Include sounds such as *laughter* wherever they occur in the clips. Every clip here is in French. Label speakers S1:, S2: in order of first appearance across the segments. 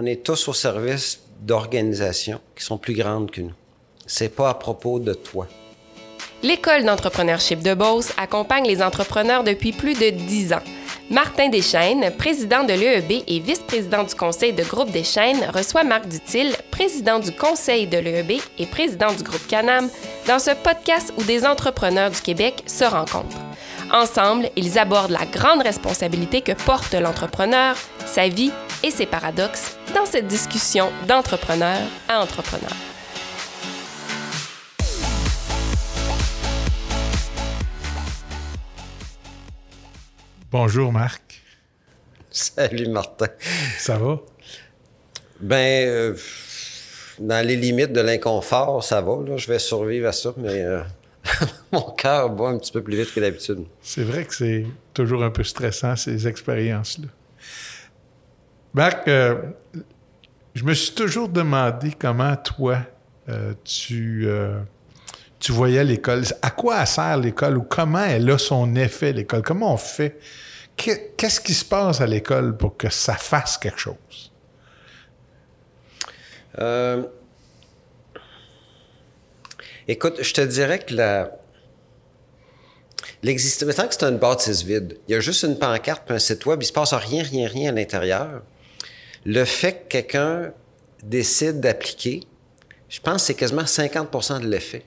S1: on est tous au service d'organisations qui sont plus grandes que nous. C'est pas à propos de toi.
S2: L'École d'entrepreneurship de Beauce accompagne les entrepreneurs depuis plus de dix ans. Martin Deschaines, président de l'EEB et vice-président du conseil de groupe Deschaines, reçoit Marc Dutil, président du conseil de l'EEB et président du groupe Canam, dans ce podcast où des entrepreneurs du Québec se rencontrent. Ensemble, ils abordent la grande responsabilité que porte l'entrepreneur, sa vie et ses paradoxes dans cette discussion d'entrepreneur à entrepreneur.
S3: Bonjour Marc.
S1: Salut Martin.
S3: Ça va?
S1: Ben, euh, dans les limites de l'inconfort, ça va. Là. Je vais survivre à ça, mais euh, *laughs* mon cœur bat un petit peu plus vite que d'habitude.
S3: C'est vrai que c'est toujours un peu stressant, ces expériences-là. Marc, euh, je me suis toujours demandé comment toi, tu tu voyais l'école. À quoi elle sert l'école ou comment elle a son effet, l'école? Comment on fait? Qu'est-ce qui se passe à l'école pour que ça fasse quelque chose?
S1: Euh, écoute, je te dirais que la. L'existence, maintenant que c'est une bâtisse vide, il y a juste une pancarte et un site web, il se passe rien, rien, rien à l'intérieur. Le fait que quelqu'un décide d'appliquer, je pense que c'est quasiment 50% de l'effet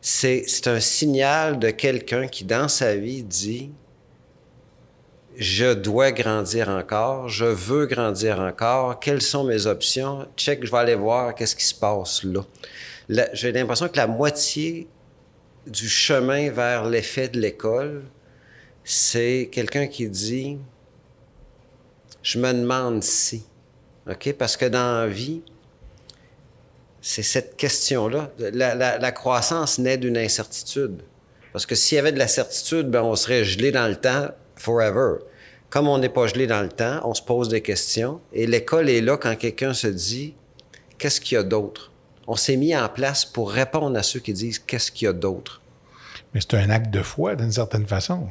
S1: c'est un signal de quelqu'un qui, dans sa vie, dit Je dois grandir encore, je veux grandir encore, quelles sont mes options? Check, je vais aller voir qu'est-ce qui se passe là. J'ai l'impression que la moitié du chemin vers l'effet de l'école, c'est quelqu'un qui dit Je me demande si. Parce que dans la vie, c'est cette question-là. La, croissance naît d'une incertitude. Parce que s'il y avait de la certitude, ben on serait gelé dans le temps forever. Comme on n'est pas gelé dans le temps, on se pose des questions. Et l'école est là quand quelqu'un se dit qu'est-ce qu'il y a d'autre? On s'est mis en place pour répondre à ceux qui disent qu'est-ce qu'il y a d'autre?
S3: Mais c'est un acte de foi, d'une certaine façon.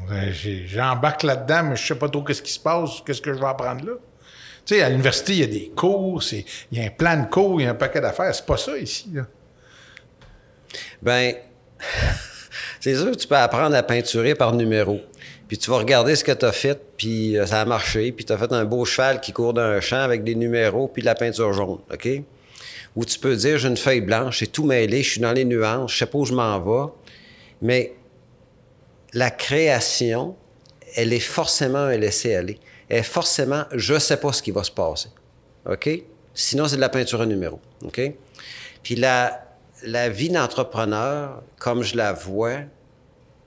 S3: J'embarque là-dedans, mais je sais pas trop qu'est-ce qui se passe, qu'est-ce que je vais apprendre là. Tu sais, à l'université, il y a des cours, il y a un plan de cours, il y a un paquet d'affaires. C'est pas ça ici, là.
S1: Ben, *laughs* c'est sûr que tu peux apprendre à peinturer par numéro. Puis tu vas regarder ce que tu as fait, puis euh, ça a marché, puis tu as fait un beau cheval qui court dans un champ avec des numéros, puis de la peinture jaune, OK? Ou tu peux dire, j'ai une feuille blanche, c'est tout mêlé, je suis dans les nuances, je sais pas où je m'en vais. Mais la création, elle est forcément un laisser-aller est forcément, je ne sais pas ce qui va se passer. OK? Sinon, c'est de la peinture à numéro. OK? Puis la, vie d'entrepreneur, comme je la vois,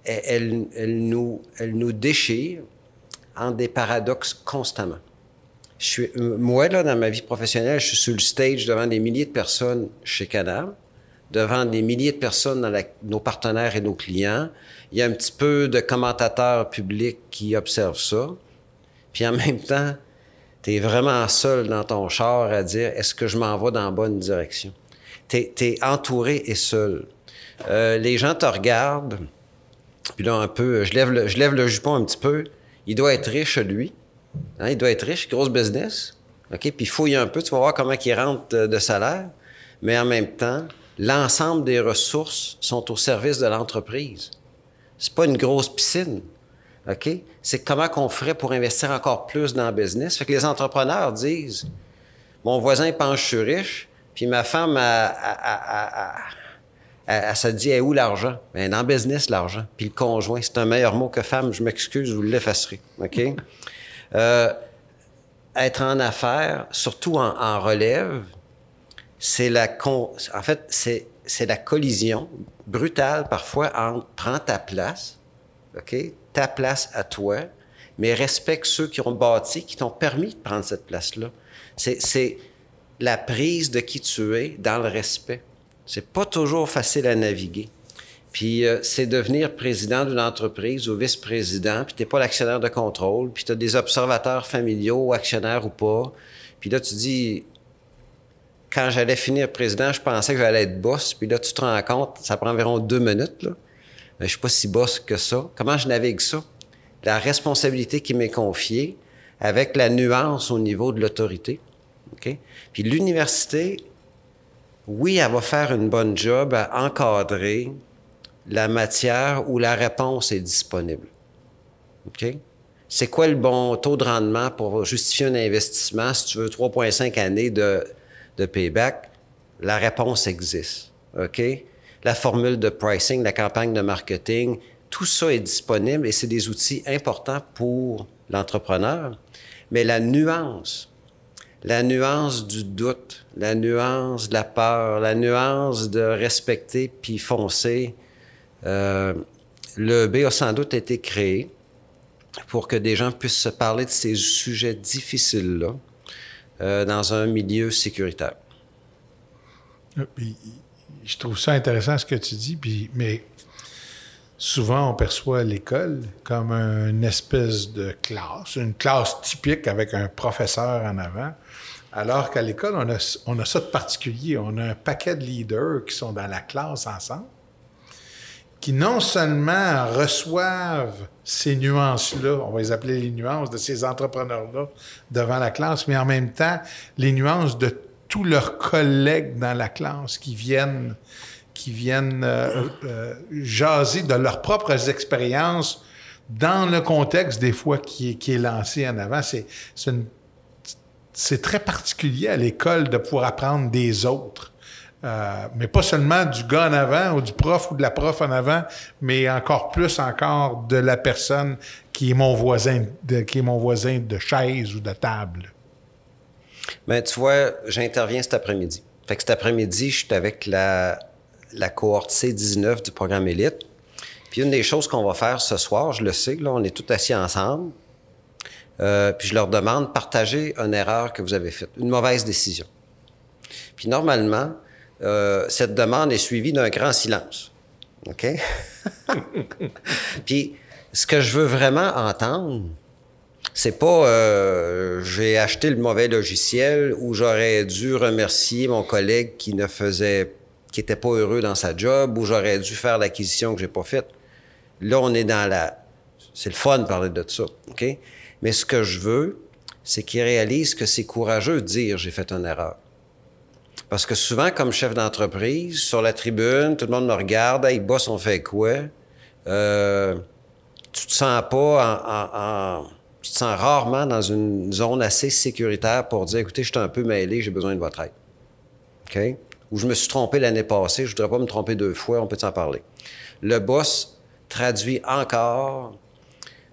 S1: elle, elle, nous, elle déchire en des paradoxes constamment. Moi, là, dans ma vie professionnelle, je suis sur le stage devant des milliers de personnes chez Canam, devant des milliers de personnes nos partenaires et nos clients. Il y a un petit peu de commentateurs publics qui observent ça. Puis en même temps, tu es vraiment seul dans ton char à dire est-ce que je m'en vais dans la bonne direction? Tu es, entouré et seul. Euh, les gens te regardent, puis là, un peu, je lève, le, jupon un petit peu. Il doit être riche, lui. Hein, il doit être riche, grosse business. OK? Puis fouille un peu, tu vas voir comment il rentre de salaire. Mais en même temps, l'ensemble des ressources sont au service de l'entreprise. C'est pas une grosse piscine. OK? C'est comment qu'on ferait pour investir encore plus dans le business. Fait que les entrepreneurs disent Mon voisin pense que je suis riche, puis ma femme, elle, se dit est où l'argent? Bien, dans le business, l'argent. Puis le conjoint, c'est un meilleur mot que femme, je m'excuse, vous l'effacerai. OK? Euh, être en affaires, surtout en, relève, c'est la en fait, c'est, c'est la collision brutale parfois entre prends ta place, OK? ta place à toi, mais respecte ceux qui ont bâti, qui t'ont permis de prendre cette place-là. C'est la prise de qui tu es dans le respect. C'est pas toujours facile à naviguer. Puis euh, c'est devenir président d'une entreprise ou vice-président, puis t'es pas l'actionnaire de contrôle, puis tu as des observateurs familiaux, actionnaires ou pas. Puis là, tu dis, quand j'allais finir président, je pensais que j'allais être boss, puis là, tu te rends compte, ça prend environ deux minutes, là. Je je suis pas si boss que ça. Comment je navigue ça? La responsabilité qui m'est confiée avec la nuance au niveau de l'autorité. Puis l'université, oui, elle va faire une bonne job à encadrer la matière où la réponse est disponible. OK? C'est quoi le bon taux de rendement pour justifier un investissement si tu veux 3,5 années de, de payback? La réponse existe. OK? La formule de pricing, la campagne de marketing, tout ça est disponible et c'est des outils importants pour l'entrepreneur. Mais la nuance, la nuance du doute, la nuance de la peur, la nuance de respecter puis foncer, euh, le B a sans doute été créé pour que des gens puissent se parler de ces sujets difficiles-là euh, dans un milieu sécuritaire.
S3: Euh, je trouve ça intéressant ce que tu dis, puis, mais souvent on perçoit l'école comme une espèce de classe, une classe typique avec un professeur en avant, alors qu'à l'école, on a, on a ça de particulier. On a un paquet de leaders qui sont dans la classe ensemble, qui non seulement reçoivent ces nuances-là, on va les appeler les nuances de ces entrepreneurs-là devant la classe, mais en même temps, les nuances de tous leurs collègues dans la classe qui viennent, qui viennent euh, euh, jaser de leurs propres expériences dans le contexte des fois qui est, qui est lancé en avant. C'est, c'est très particulier à l'école de pouvoir apprendre des autres. Euh, mais pas seulement du gars en avant ou du prof ou de la prof en avant, mais encore plus encore de la personne qui est mon voisin de, qui est mon voisin de chaise ou de table.
S1: Bien, tu vois, j'interviens cet après-midi. Fait que cet après-midi, je suis avec la, la cohorte C19 du programme Élite. Puis une des choses qu'on va faire ce soir, je le sais, là, on est tous assis ensemble. Euh, puis je leur demande, partagez une erreur que vous avez faite, une mauvaise décision. Puis normalement, euh, cette demande est suivie d'un grand silence. OK? *laughs* Puis ce que je veux vraiment entendre, c'est pas euh, j'ai acheté le mauvais logiciel ou j'aurais dû remercier mon collègue qui ne faisait qui était pas heureux dans sa job ou j'aurais dû faire l'acquisition que j'ai pas faite. Là, on est dans la c'est le fun de parler de ça, OK? Mais ce que je veux, c'est qu'ils réalisent que c'est courageux de dire j'ai fait une erreur. Parce que souvent, comme chef d'entreprise, sur la tribune, tout le monde me regarde, hey, boss, on fait quoi? Euh, tu te sens pas en, Tu te sens rarement dans une zone assez sécuritaire pour dire, écoutez, je suis un peu mêlé, j'ai besoin de votre aide. OK? Ou je me suis trompé l'année passée, je voudrais pas me tromper deux fois, on peut s'en parler? Le boss traduit encore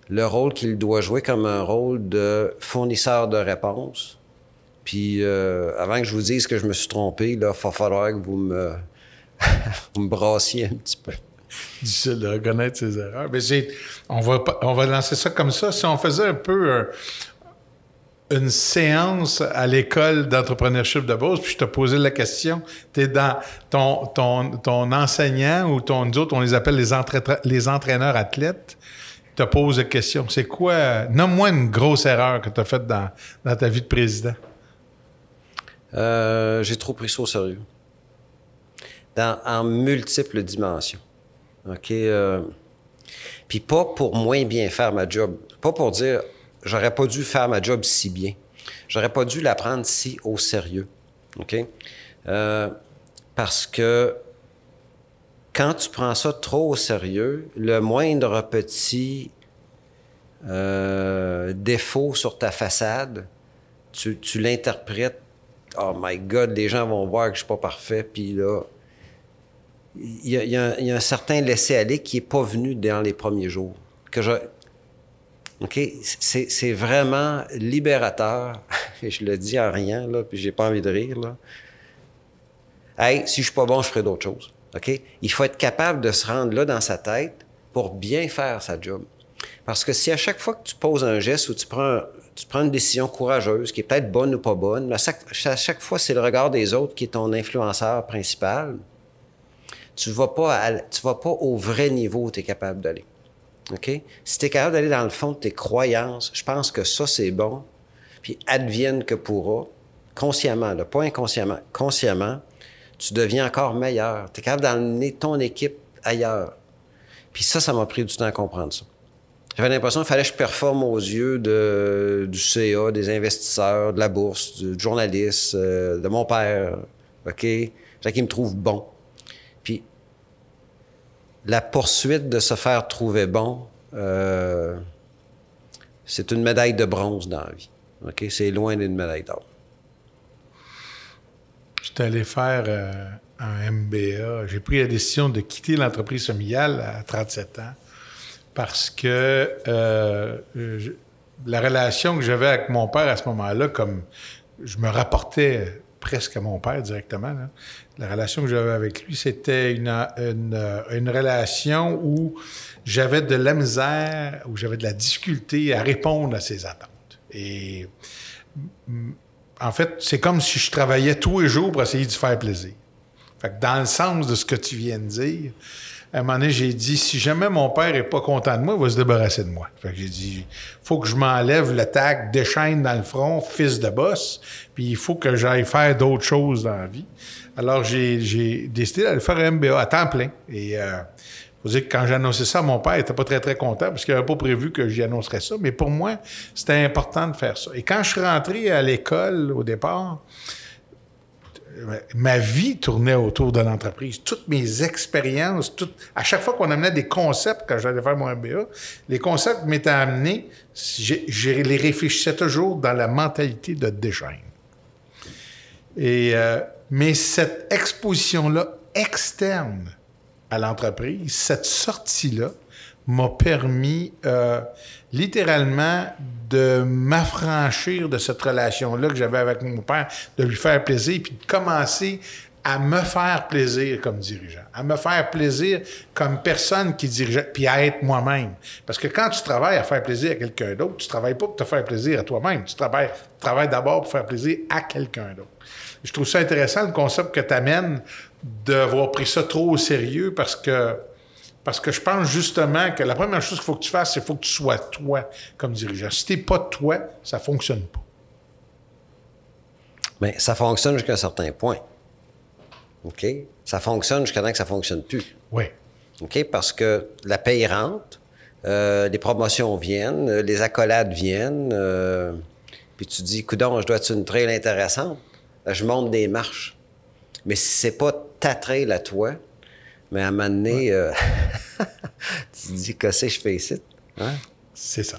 S1: le rôle qu'il doit jouer comme un rôle de fournisseur de réponses puis euh, avant que je vous dise que je me suis trompé, il va falloir que *laughs* vous me, brassiez un petit peu.
S3: Difficile de reconnaître ses erreurs. Mais on, va, on va lancer ça comme ça. Si on faisait un peu euh, une séance à l'école d'entrepreneurship de Beauce, puis je te posais la question, tu dans ton, ton, ton, enseignant ou ton, nous autres, on les appelle les, les entraîneurs athlètes, te pose la question. C'est quoi, nomme-moi une grosse erreur que tu as faite dans, dans ta vie de président.
S1: Euh, j'ai trop pris ça au sérieux. Dans, en multiples dimensions. OK? Euh, puis pas pour moins bien faire ma job. Pas pour dire j'aurais pas dû faire ma job si bien. J'aurais pas dû la prendre si au sérieux. OK? Euh, parce que quand tu prends ça trop au sérieux, le moindre petit défaut sur ta façade, tu, tu l'interprètes oh my God, les gens vont voir que je suis pas parfait. Puis là, il y, a, un certain laisser-aller qui est pas venu dans les premiers jours. Que je... OK? C'est vraiment libérateur. *laughs* Je le dis en rien, là, puis j'ai pas envie de rire. Hey, si je suis pas bon, je ferai d'autres choses. OK? Il faut être capable de se rendre là dans sa tête pour bien faire sa job. Parce que si à chaque fois que tu poses un geste ou tu prends tu prends une décision courageuse, qui est peut-être bonne ou pas bonne, mais à chaque, fois, c'est le regard des autres qui est ton influenceur principal. Tu vas pas tu vas pas au vrai niveau où tu es capable d'aller. OK? Si tu es capable d'aller dans le fond de tes croyances, je pense que ça, c'est bon. Puis advienne que pourra, consciemment, pas inconsciemment, consciemment, tu deviens encore meilleur. Tu es capable d'emmener ton équipe ailleurs. Puis ça, ça m'a pris du temps à comprendre ça. J'avais l'impression qu'il fallait que je performe aux yeux du CA, des investisseurs, de la bourse, du, journaliste, euh, de mon père. OK? Fait qu'il me trouve bon. Puis, la poursuite de se faire trouver bon, euh, c'est une médaille de bronze dans la vie. OK? C'est loin d'une médaille d'or.
S3: J'étais allé faire euh, un MBA. J'ai pris la décision de quitter l'entreprise familiale à 37 ans parce que euh, la relation que j'avais avec mon père à ce moment-là, comme je me rapportais presque à mon père directement, la relation que j'avais avec lui, c'était une, relation où j'avais de la misère, où j'avais de la difficulté à répondre à ses attentes. Et en fait, c'est comme si je travaillais tous les jours pour essayer de faire plaisir. Fait que dans le sens de ce que tu viens de dire, à un moment donné, j'ai dit, si jamais mon père est pas content de moi, il va se débarrasser de moi. Fait que j'ai dit, faut que je m'enlève le tag déchaîne dans le front, fils de boss, puis il faut que j'aille faire d'autres choses dans la vie. Alors, j'ai décidé d'aller faire un MBA à temps plein. Et euh, faut dire que quand j'ai annoncé ça, mon père n'était pas très, très content parce qu'il n'avait pas prévu que j'y annoncerais ça. Mais pour moi, c'était important de faire ça. Et quand je suis rentré à l'école au départ, ma vie tournait autour de l'entreprise. Toutes mes expériences, à chaque fois qu'on amenait des concepts quand j'allais faire mon MBA, les concepts m'étaient amenés, je les réfléchissais toujours dans la mentalité de Deschaines. Et, euh, mais cette exposition-là externe à l'entreprise, cette sortie-là, m'a permis euh, littéralement de m'affranchir de cette relation-là que j'avais avec mon père, de lui faire plaisir, puis de commencer à me faire plaisir comme dirigeant, à me faire plaisir comme personne qui dirige, puis à être moi-même. Parce que quand tu travailles à faire plaisir à quelqu'un d'autre, tu travailles pas pour te faire plaisir à toi-même, tu travailles, travailles d'abord pour faire plaisir à quelqu'un d'autre. Je trouve ça intéressant le concept que tu amènes d'avoir pris ça trop au sérieux parce que parce que je pense justement que la première chose qu'il faut que tu fasses, c'est qu'il faut que tu sois toi comme dirigeant. Si tu n'es pas toi, ça ne fonctionne pas.
S1: Mais ça fonctionne jusqu'à un certain point. OK? Ça fonctionne jusqu'à temps que ça ne fonctionne plus.
S3: Oui.
S1: OK? Parce que la paye rentre, euh, les promotions viennent, euh, les accolades viennent, euh, puis tu dis, coudon, je dois être une trail intéressante? je monte des marches. Mais si c'est pas ta trail à toi, mais à un moment donné, euh, *laughs* tu te dis, qu'est-ce que je fais ici? Hein?
S3: C'est ça.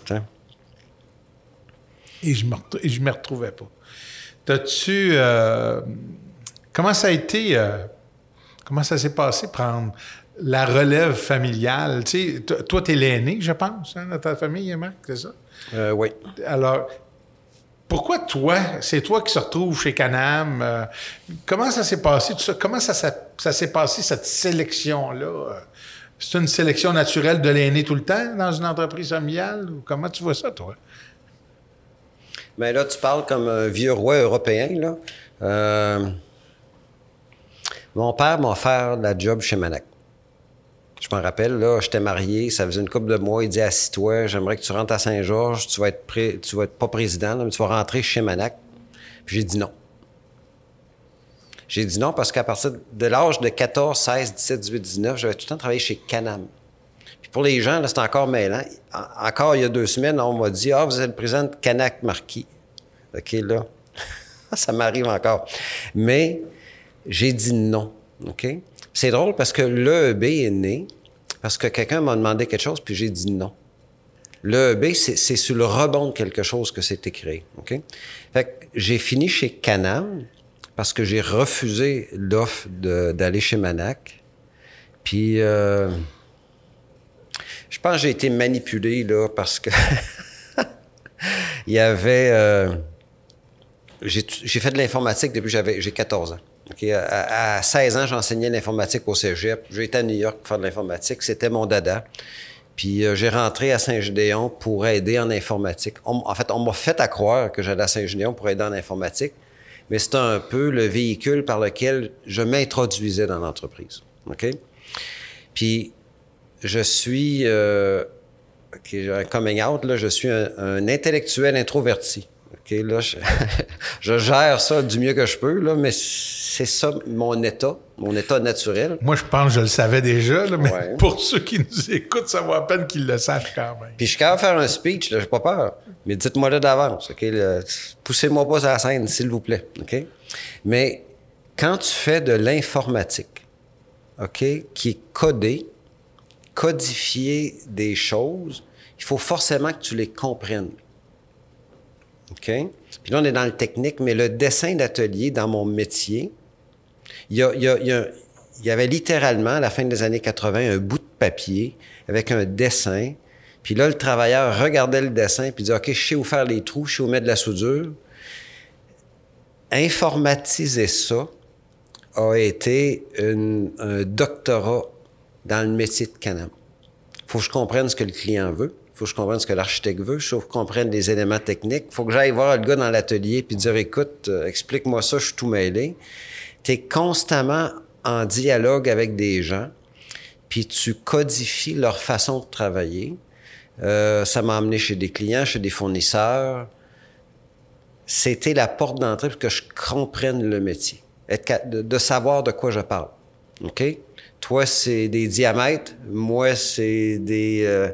S3: Et je ne me, retrouvais pas. T'as-tu. Euh, comment ça a été. Euh, comment ça s'est passé prendre la relève familiale? Tu sais, toi, tu es l'aîné, je pense, hein, dans ta famille, Marc, c'est ça?
S1: oui.
S3: Alors, pourquoi toi, c'est toi qui se retrouve chez Canam? Euh, comment ça s'est passé? Comment ça, s'est passé, cette sélection-là? C'est une sélection naturelle de l'aîné tout le temps dans une entreprise familiale? Ou comment tu vois ça, toi?
S1: Bien là, tu parles comme un vieux roi européen, là. Euh, mon père m'a offert la job chez Manac. Je m'en rappelle, là, j'étais marié, ça faisait une couple de mois, il dit Assis-toi, j'aimerais que tu rentres à Saint-Georges, tu vas être prêt, tu vas être pas président, mais tu vas rentrer chez Manac. Puis j'ai dit non. J'ai dit non parce qu'à partir de l'âge de 14, 16, 17, 18, 19, j'avais tout le temps travaillé chez Canam. Puis pour les gens, là, c'est encore mêlant. encore il y a deux semaines, on m'a dit Ah, vous êtes le président de Canac Marquis. OK, là. *laughs* ça m'arrive encore. Mais j'ai dit non. OK? C'est drôle parce que l'EEB est né parce que quelqu'un m'a demandé quelque chose, puis j'ai dit non. L'EEB, c'est sur le rebond de quelque chose que c'était créé. OK? Fait j'ai fini chez Canam parce que j'ai refusé l'offre d'aller chez Manac. Puis, euh, je pense que j'ai été manipulé, là, parce que *laughs* il y avait... Euh, j'ai fait de l'informatique depuis que j'ai 14 ans. À, 16 ans, j'enseignais l'informatique au cégep. J'ai été à New York pour faire de l'informatique. C'était mon dada. Puis euh, j'ai rentré à Saint-Gédéon pour aider en informatique. en fait, on m'a fait à croire que j'allais à Saint-Gédéon pour aider en informatique, mais c'était un peu le véhicule par lequel je m'introduisais dans l'entreprise. Puis je suis... Euh, un coming out, là, je suis un, intellectuel introverti. Là, je, *laughs* je gère ça du mieux que je peux, là, mais c'est ça mon état, mon état naturel.
S3: Moi, je pense que je le savais déjà, là, mais
S1: Ouais. *laughs*
S3: pour ceux qui nous écoutent, ça vaut à peine qu'ils le sachent quand même.
S1: Puis je suis capable de faire un speech, là, j'ai pas peur. Mais dites-moi là d'avance, OK? Poussez-moi pas sur la scène, s'il vous plaît, OK? Mais quand tu fais de l'informatique, OK, qui est codé, codifier des choses, il faut forcément que tu les comprennes. OK? Puis là, on est dans le technique, mais le dessin d'atelier dans mon métier, il y, avait littéralement, à la fin des années 80, un bout de papier avec un dessin. Puis là, le travailleur regardait le dessin puis disait, OK, je sais où faire les trous, je sais où mettre de la soudure. Informatiser ça a été un doctorat dans le métier de Canam. faut que je comprenne ce que le client veut. faut que je comprenne ce que l'architecte veut. Faut que je comprenne les éléments techniques. faut que j'aille voir le gars dans l'atelier puis dire, écoute, euh, explique-moi ça, je suis tout mêlé. Tu es constamment en dialogue avec des gens, puis tu codifies leur façon de travailler. Euh, ça m'a emmené chez des clients, chez des fournisseurs. C'était la porte d'entrée pour que je comprenne le métier, de savoir de quoi je parle. OK? Toi, c'est des diamètres. Moi, c'est des, euh,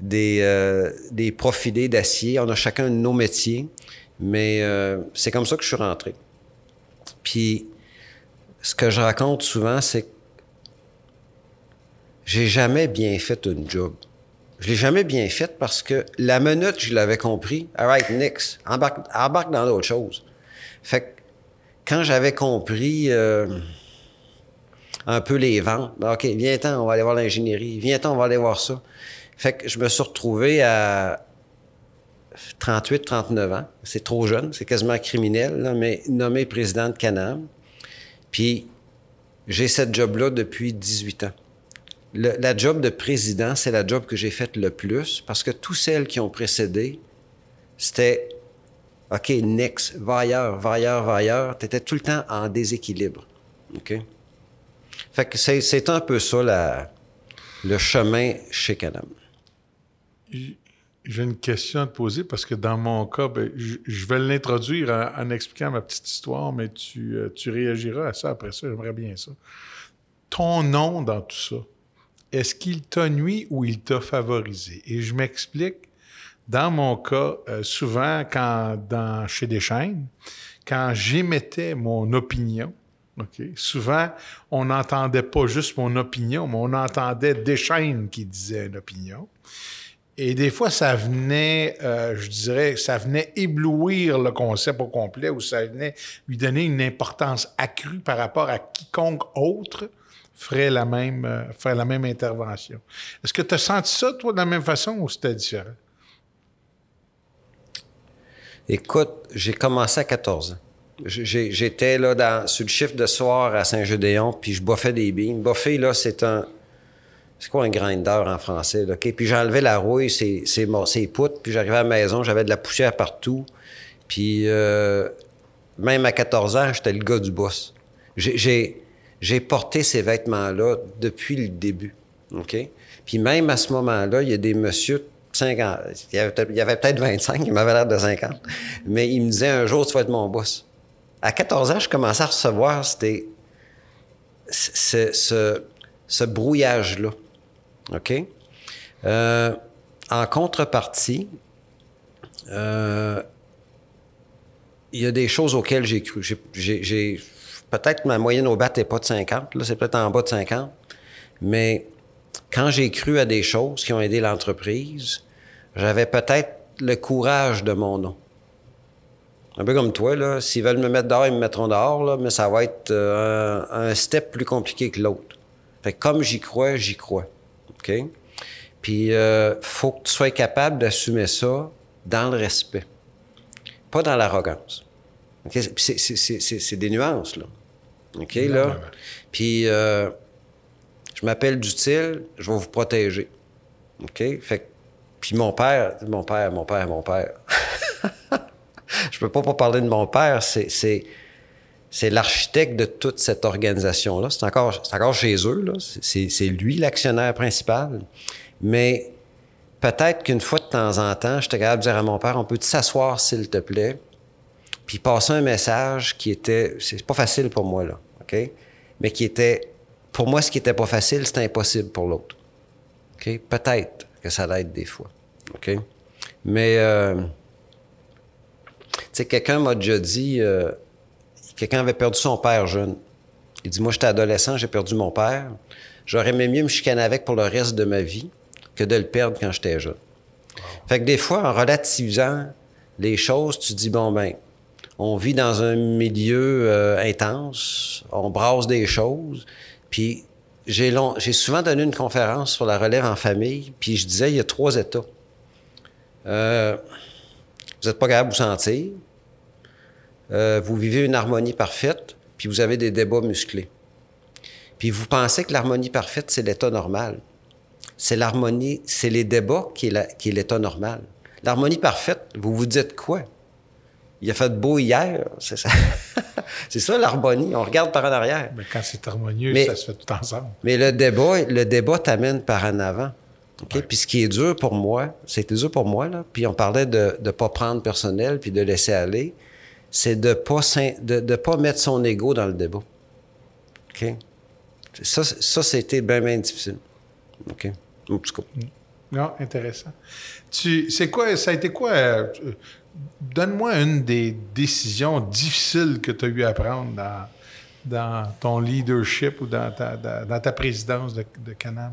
S1: des, euh, des profilés d'acier. On a chacun nos métiers. Mais euh, c'est comme ça que je suis rentré. Puis, ce que je raconte souvent, c'est que j'ai jamais bien fait une job. Je l'ai jamais bien faite parce que la minute je l'avais compris, all right, Nix, embarque, embarque dans d'autres choses. Fait que quand j'avais compris euh, un peu les ventes, ben, OK, viens-t'en, on va aller voir l'ingénierie, viens-t'en, on va aller voir ça. Fait que je me suis retrouvé à 38, 39 ans. C'est trop jeune, c'est quasiment criminel, mais nommé président de Canam. Puis j'ai cette job-là depuis 18 ans. La job de président, c'est la job que j'ai faite le plus parce que toutes celles qui ont précédé, c'était OK, next, va ailleurs, va ailleurs. Tu étais tout le temps en déséquilibre. OK? Fait que c'est, un peu ça le chemin chez Canam.
S3: J'ai une question à te poser parce que dans mon cas, ben, je, vais l'introduire en, expliquant ma petite histoire, mais tu, euh, tu réagiras à ça après ça. J'aimerais bien ça. Ton nom dans tout ça, est-ce qu'il t'a nuit ou il t'a favorisé? Et je m'explique. Dans mon cas, euh, souvent, quand dans, chez Deschaines, quand j'émettais mon opinion, OK, souvent, on n'entendait pas juste mon opinion, mais on entendait Deschaines qui disait une opinion. Et des fois, ça venait, euh, je dirais, ça venait éblouir le concept au complet ou ça venait lui donner une importance accrue par rapport à quiconque autre ferait la même, euh, ferait la même intervention. Est-ce que tu as senti ça, toi, de la même façon ou c'était différent?
S1: Écoute, j'ai commencé à 14 ans. J'étais là dans, sur le chiffre de soir à Saint-Gédéon, puis je boffais des billes. Boffer, là, c'est un. C'est quoi un grinder en français? Là, OK? Puis j'enlevais la rouille, c'est c'est mon- c'est poutres, puis j'arrivais à la maison, j'avais de la poussière partout. Puis euh, même à 14 ans, j'étais le gars du boss. J'ai- porté ces vêtements-là depuis le début. OK? Puis même à ce moment-là, il y a des messieurs de 50, il y avait peut-être, il y avait peut-être 25, il m'avait l'air de 50, mais il me disait un jour, tu vas être mon boss. À 14 ans, je commençais à recevoir ce, ce, ce brouillage-là. OK? Euh, en contrepartie, euh, il y a des choses auxquelles j'ai cru. J'ai- peut-être ma moyenne au bat n'est pas de 50, là, c'est peut-être en bas de 50, mais quand j'ai cru à des choses qui ont aidé l'entreprise, j'avais peut-être le courage de mon nom. Un peu comme toi, là. S'ils veulent me mettre dehors, ils me mettront dehors, là, mais ça va être euh, un, un step plus compliqué que l'autre. Fait que comme j'y crois, j'y crois. OK? Puis, euh, faut que tu sois capable d'assumer ça dans le respect, pas dans l'arrogance. C'est- des nuances, là. OK, là? Puis, euh, je m'appelle Dutil, je vais vous protéger. OK? Fait que- puis mon père, mon père, mon père, mon père. *laughs* je peux pas pas parler de mon père, c'est, c'est, l'architecte de toute cette organisation-là. C'est encore, chez eux, c'est lui l'actionnaire principal. Mais peut-être qu'une fois de temps en temps, j'étais capable de dire à mon père, on peut s'asseoir, s'il te plaît, puis passer un message qui était, c'est pas facile pour moi, là, OK? Mais qui était, pour moi, ce qui était pas facile, c'était impossible pour l'autre. OK? Peut-être que ça l'aide des fois. OK? Mais, euh, tu sais, quelqu'un m'a déjà dit, euh, quelqu'un avait perdu son père jeune. Il dit, moi, j'étais adolescent, j'ai perdu mon père. J'aurais aimé mieux me chicaner avec pour le reste de ma vie que de le perdre quand j'étais jeune. Fait que des fois, en relativisant les choses, tu dis, bon, ben, on vit dans un milieu euh, intense, on brasse des choses, puis j'ai, long, j'ai souvent donné une conférence sur la relève en famille, puis je disais, il y a trois états. Euh, vous n'êtes pas capable de vous sentir, euh, vous vivez une harmonie parfaite, puis vous avez des débats musclés. Puis vous pensez que l'harmonie parfaite, c'est l'état normal. C'est l'harmonie, c'est les débats qui est, l'état normal. L'harmonie parfaite, vous vous dites quoi? Il a fait beau hier, c'est ça. *laughs* c'est ça l'harmonie. On regarde par en arrière.
S3: Mais quand c'est harmonieux, ça se fait tout ensemble.
S1: Mais le débat, le débat t'amène par en avant. Puis ce qui est dur pour moi, c'était dur pour moi, là. Puis on parlait de ne pas prendre personnel puis de laisser aller. C'est de pas de, de pas mettre son ego dans le débat. OK? Ça, ça c'était bien, bien difficile. OK? Tout cas.
S3: Non, intéressant. Tu, c'est quoi, ça a été quoi? Euh, donne-moi une des décisions difficiles que tu as eu à prendre dans, dans ton leadership ou dans ta, dans ta présidence de, de Canam?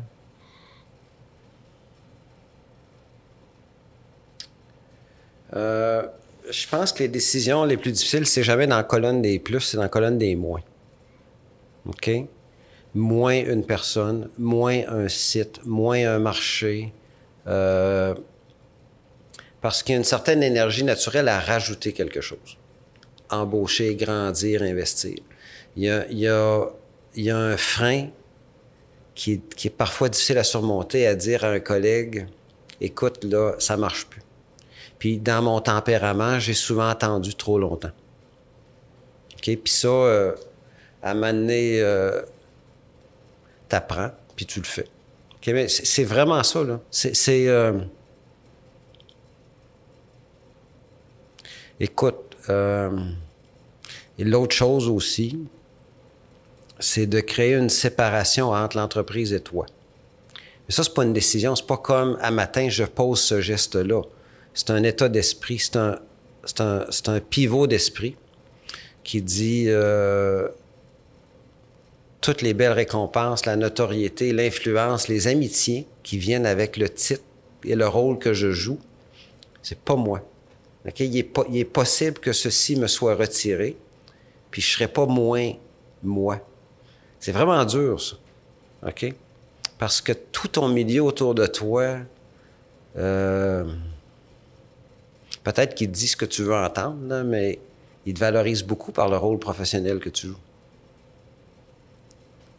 S1: Euh, je pense que les décisions les plus difficiles, c'est jamais dans la colonne des plus, c'est dans la colonne des moins. OK? Moins une personne, moins un site, moins un marché. Euh, parce qu'il y a une certaine énergie naturelle à rajouter quelque chose. Embaucher, grandir, investir. Il y a, un frein qui qui est, parfois difficile à surmonter, à dire à un collègue, écoute, là, ça marche plus. Puis dans mon tempérament, j'ai souvent attendu trop longtemps. OK? Puis ça, euh, à un moment donné, euh, t'apprends, puis tu le fais. OK? Mais c'est vraiment ça, là. C'est... Euh, Écoute, euh, l'autre chose aussi, c'est de créer une séparation entre l'entreprise et toi. Mais ça, c'est pas une décision. C'est pas comme à matin, je pose ce geste-là. C'est un état d'esprit. C'est un, un, un pivot d'esprit qui dit euh, toutes les belles récompenses, la notoriété, l'influence, les amitiés qui viennent avec le titre et le rôle que je joue, c'est pas moi. Il, est il, est possible que ceci me soit retiré, puis je serai pas moins moi. C'est vraiment dur, ça. OK? Parce que tout ton milieu autour de toi, euh, peut-être qu'il te dit ce que tu veux entendre, mais il te valorise beaucoup par le rôle professionnel que tu joues.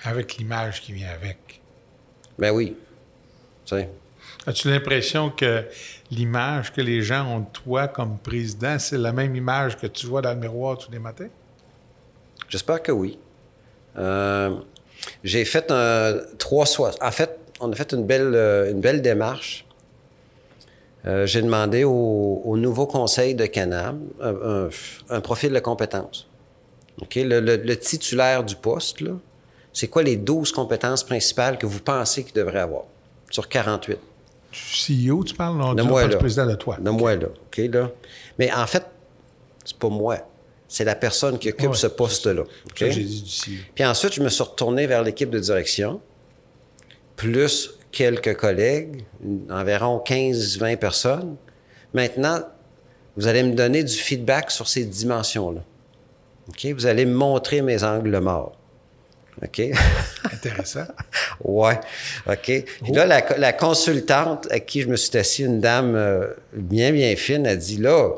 S3: Avec l'image qui vient avec.
S1: Ben oui.
S3: As-tu l'impression que l'image que les gens ont de toi comme président, c'est la même image que tu vois dans le miroir tous les matins?
S1: J'espère que oui. Euh, j'ai fait un trois En fait, on a fait une belle, euh, une belle démarche. Euh, j'ai demandé au, nouveau conseil de Canam un, profil de compétences. Le, le, titulaire du poste, c'est quoi les 12 compétences principales que vous pensez qu'il devrait avoir sur 48?
S3: CEO, tu parles? Non, de moi, là. président de toi.
S1: De moi, là. OK, là. Mais en fait, c'est pas moi. C'est la personne qui occupe ce poste-là.
S3: Okay? j'ai dit du CEO.
S1: Puis ensuite, je me suis retourné vers l'équipe de direction, plus quelques collègues, environ 15-20 personnes. Maintenant, vous allez me donner du feedback sur ces dimensions-là. OK? Vous allez me montrer mes angles morts. OK? *laughs*
S3: Intéressant.
S1: ouais. OK? Puis là, la, consultante à qui je me suis assis, une dame euh, bien, bien fine, a dit là,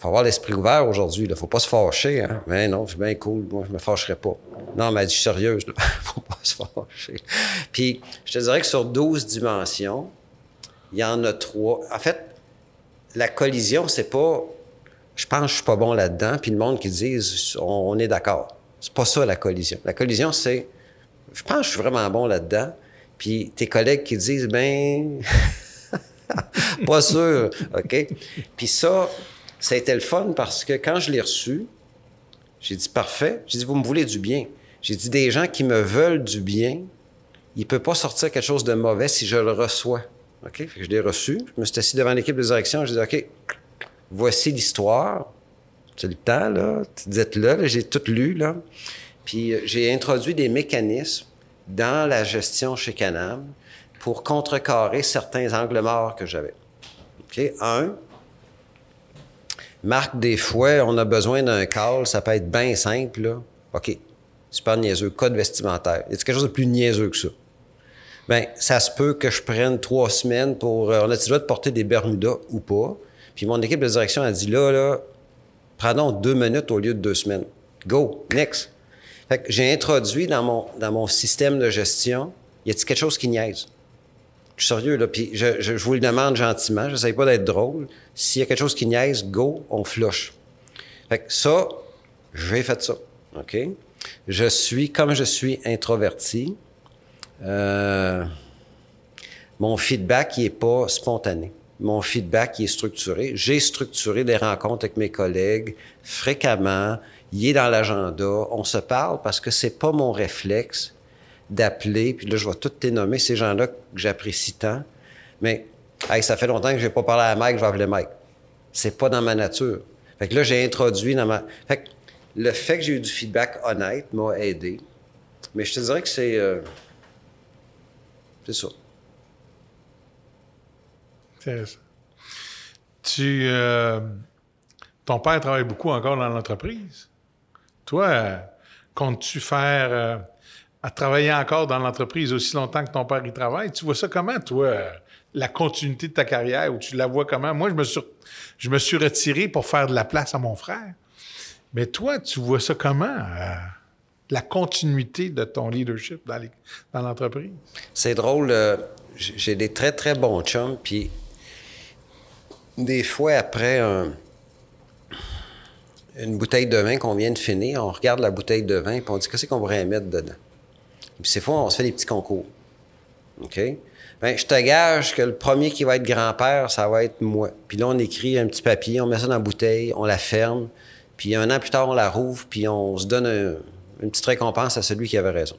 S1: faut avoir l'esprit ouvert aujourd'hui. Il faut pas se fâcher. Hein? Mais non, c'est bien cool. Moi, je me fâcherai pas. Non, mais elle dit, je suis sérieuse. Il ne *laughs* faut pas se fâcher. Puis, je te dirais que sur 12 dimensions, il y en a trois. En fait, la collision, c'est pas je pense que je suis pas bon là-dedans, puis le monde qui dit on est d'accord. C'est pas ça la collision. La collision, c'est je pense que je suis vraiment bon là-dedans. Puis tes collègues qui disent ben *laughs* pas sûr, OK? Puis ça, ça a été le fun parce que quand je l'ai reçu, j'ai dit parfait. J'ai dit, vous me voulez du bien. J'ai dit, des gens qui me veulent du bien, il ne peut pas sortir quelque chose de mauvais si je le reçois. OK? je l'ai reçu. Je me suis assis devant l'équipe de direction. J'ai dit, OK, voici l'histoire. C'est le temps, là. Dites-le, j'ai tout lu, là. Puis euh, j'ai introduit des mécanismes dans la gestion chez Canam pour contrecarrer certains angles morts que j'avais. OK? Un, Marc, des fois, on a besoin d'un call, ça peut être bien simple, là. OK, super niaiseux, code vestimentaire. Y a quelque chose de plus niaiseux que ça? Bien, ça se peut que je prenne trois semaines pour. Euh, on a-tu le droit de porter des Bermudas ou pas? Puis mon équipe de direction a dit là, là, prenons deux minutes au lieu de deux semaines. Go, next. Fait que j'ai introduit dans mon, dans mon système de gestion, y a-t-il quelque chose qui niaise? Je suis sérieux, là. Puis je, vous le demande gentiment, je n'essaie pas d'être drôle. S'il y a quelque chose qui niaise, go, on flush. Fait que ça, j'ai fait ça. OK? Je suis, comme je suis introverti, euh, mon feedback, n'est pas spontané. Mon feedback, il est structuré. J'ai structuré des rencontres avec mes collègues fréquemment. Il est dans l'agenda. On se parle parce que c'est pas mon réflexe d'appeler, puis là, je vais tout nommer ces gens-là que j'apprécie tant. Mais, hey, ça fait longtemps que j'ai pas parlé à Mike, je vais appeler Mike. C'est pas dans ma nature. Fait que là, j'ai introduit dans ma. Fait que le fait que j'ai eu du feedback honnête m'a aidé. Mais je te dirais que c'est. Euh, c'est ça.
S3: Ça. Tu. Euh, ton père travaille beaucoup encore dans l'entreprise. Toi, comptes-tu faire. Euh, à travailler encore dans l'entreprise aussi longtemps que ton père y travaille. Tu vois ça comment, toi, la continuité de ta carrière, ou tu la vois comment? Moi, je me suis, retiré pour faire de la place à mon frère. Mais toi, tu vois ça comment? Euh, la continuité de ton leadership dans, l'entreprise?
S1: C'est drôle. Euh, j'ai des très, très bons chums, puis des fois, après une bouteille de vin qu'on vient de finir, on regarde la bouteille de vin, puis on dit qu'est-ce qu'on pourrait mettre dedans? Puis c'est fois, on se fait des petits concours. OK? Bien, je te gage que le premier qui va être grand-père, ça va être moi. Puis là, on écrit un petit papier, on met ça dans la bouteille, on la ferme, puis un an plus tard, on la rouvre, puis on se donne une petite récompense à celui qui avait raison.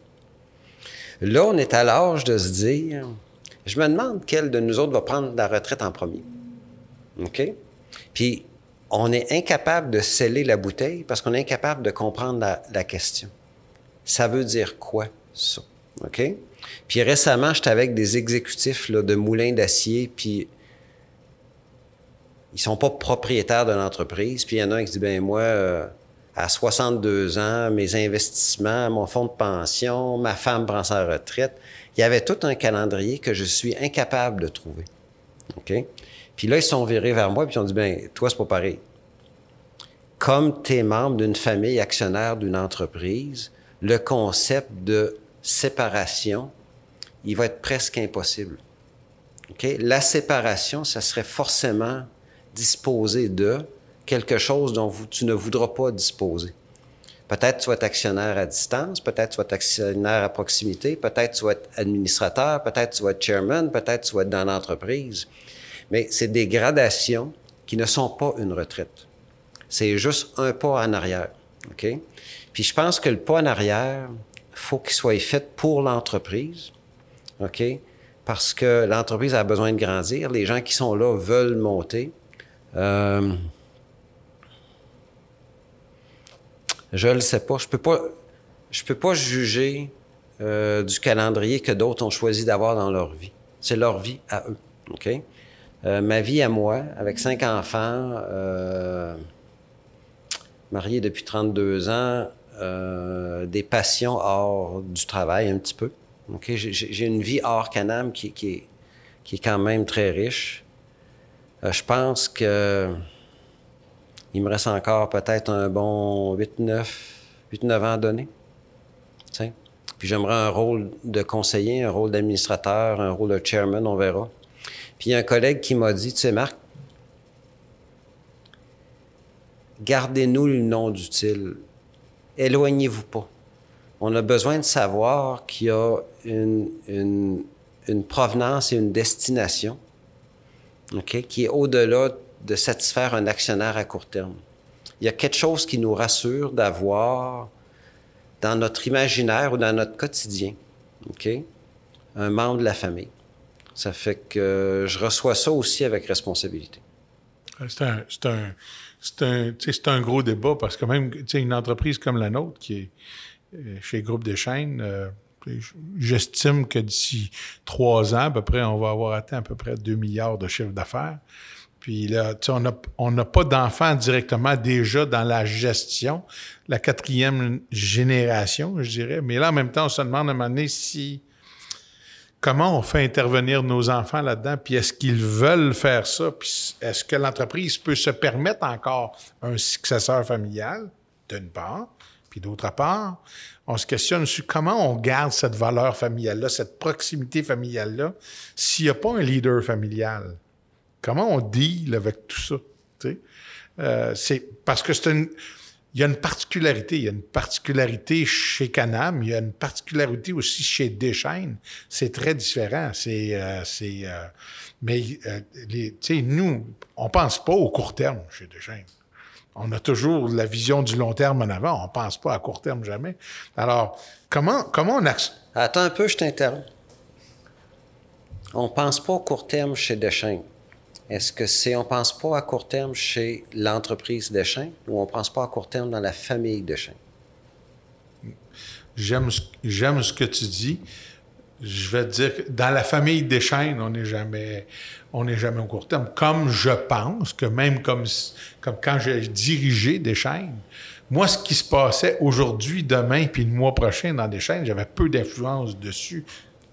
S1: Là, on est à l'âge de se dire, je me demande quel de nous autres va prendre la retraite en premier. OK? Puis, on est incapable de sceller la bouteille parce qu'on est incapable de comprendre la question. Ça veut dire quoi? Ça. OK? Puis récemment, j'étais avec des exécutifs de moulins d'acier, puis ils sont pas propriétaires de l'entreprise. Puis il y en a un qui dit, ben moi, euh, à 62 ans, mes investissements, mon fonds de pension, ma femme prend sa retraite. Il y avait tout un calendrier que je suis incapable de trouver. OK? Puis là, ils sont virés vers moi, puis ils ont dit, ben toi, c'est pas pareil. Comme tu es membre d'une famille actionnaire d'une entreprise, le concept de séparation, il va être presque impossible. La séparation, ça serait forcément disposer de quelque chose dont tu ne voudras pas disposer. Peut-être tu vas être actionnaire à distance, peut-être tu vas être actionnaire à proximité, peut-être tu vas être administrateur, peut-être tu vas être chairman, peut-être tu vas être dans l'entreprise. Mais c'est des gradations qui ne sont pas une retraite. C'est juste un pas en arrière. OK? Puis je pense que le pas en arrière, faut qu'il soit fait pour l'entreprise, OK? Parce que l'entreprise a besoin de grandir. Les gens qui sont là veulent monter. Euh, je ne le sais pas. Je peux pas, je peux pas juger euh, du calendrier que d'autres ont choisi d'avoir dans leur vie. C'est leur vie à eux. OK? Euh, ma vie à moi, avec cinq enfants, marié depuis 32 ans, euh, des passions hors du travail un petit peu. J'ai une vie hors Canam qui, qui, est, qui est quand même très riche. Euh, je pense que il me reste encore peut-être un bon 8-9 ans à donner. Puis j'aimerais un rôle de conseiller, un rôle d'administrateur, un rôle de chairman, on verra. Puis il y a un collègue qui m'a dit, tu sais, Marc, gardez-nous le nom d'utile éloignez-vous pas. On a besoin de savoir qu'il y a une, provenance et une destination. OK, qui est au-delà de satisfaire un actionnaire à court terme. Il y a quelque chose qui nous rassure d'avoir dans notre imaginaire ou dans notre quotidien, OK, un membre de la famille. Ça fait que je reçois ça aussi avec responsabilité.
S3: C'est un, c'est un, un gros débat parce que même une entreprise comme la nôtre qui est euh, chez Groupe des chaînes, euh, j'estime que d'ici trois ans, à peu près, on va avoir atteint à peu près 2 milliards de chiffre d'affaires. Puis là, on n'a on pas d'enfants directement déjà dans la gestion, la quatrième génération, je dirais. Mais là, en même temps, on se demande à un moment donné si comment on fait intervenir nos enfants là-dedans, puis est-ce qu'ils veulent faire ça, puis est-ce que l'entreprise peut se permettre encore un successeur familial, d'une part, puis d'autre part, on se questionne sur comment on garde cette valeur familiale-là, cette proximité familiale-là, s'il n'y a pas un leader familial. Comment on deal avec tout ça? Euh, c'est parce que c'est une il y a une particularité. Il y a une particularité chez Canam, il y a une particularité aussi chez Deschaines. C'est très différent. C'est, euh, euh, mais euh, tu sais, nous, on pense pas au court terme chez Deschaines. On a toujours la vision du long terme en avant. On pense pas à court terme jamais. Alors, comment, comment on a...
S1: Attends un peu, je t'interromps. On pense pas au court terme chez Deschaines. Est-ce que c'est on pense pas à court terme chez l'entreprise Deschamps ou on pense pas à court terme dans la famille Deschamps?
S3: J'aime, j'aime ce que tu dis. Je vais te dire que dans la famille Deschamps, on n'est jamais, on n'est jamais au court terme. Comme je pense que même comme, comme quand j'ai dirigé Deschamps, moi, ce qui se passait aujourd'hui, demain, puis le mois prochain dans Deschamps, j'avais peu d'influence dessus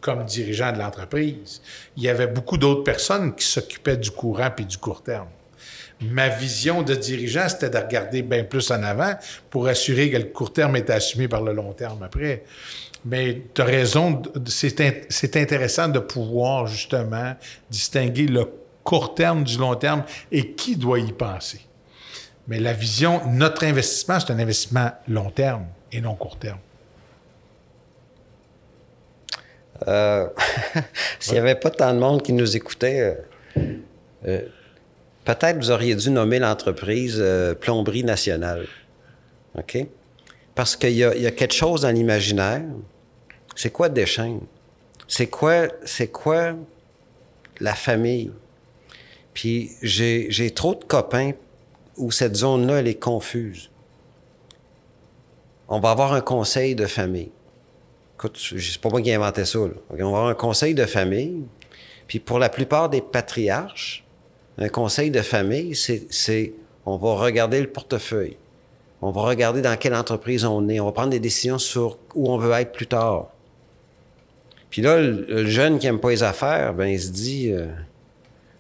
S3: comme dirigeant de l'entreprise. Il y avait beaucoup d'autres personnes qui s'occupaient du courant puis du court terme. Ma vision de dirigeant, c'était de regarder bien plus en avant pour assurer que le court terme était assumé par le long terme après. Mais tu as raison, c'est intéressant de pouvoir justement distinguer le court terme du long terme et qui doit y penser. Mais la vision, notre investissement, c'est un investissement long terme et non court terme.
S1: Euh, *laughs* s'il n'y avait pas tant de monde qui nous écoutait, euh, euh, peut-être vous auriez dû nommer l'entreprise Plomberie Nationale. OK? Parce qu'il y, a quelque chose dans l'imaginaire. C'est quoi Deschênes? C'est quoi, c'est quoi la famille? Puis j'ai trop de copains où cette zone-là, elle est confuse. On va avoir un conseil de famille écoute, c'est pas moi qui ai inventé ça. On va avoir un conseil de famille. Puis pour la plupart des patriarches, un conseil de famille, c'est on va regarder le portefeuille. On va regarder dans quelle entreprise on est. On va prendre des décisions sur où on veut être plus tard. Puis là, le, jeune qui aime pas les affaires, ben il se dit, euh,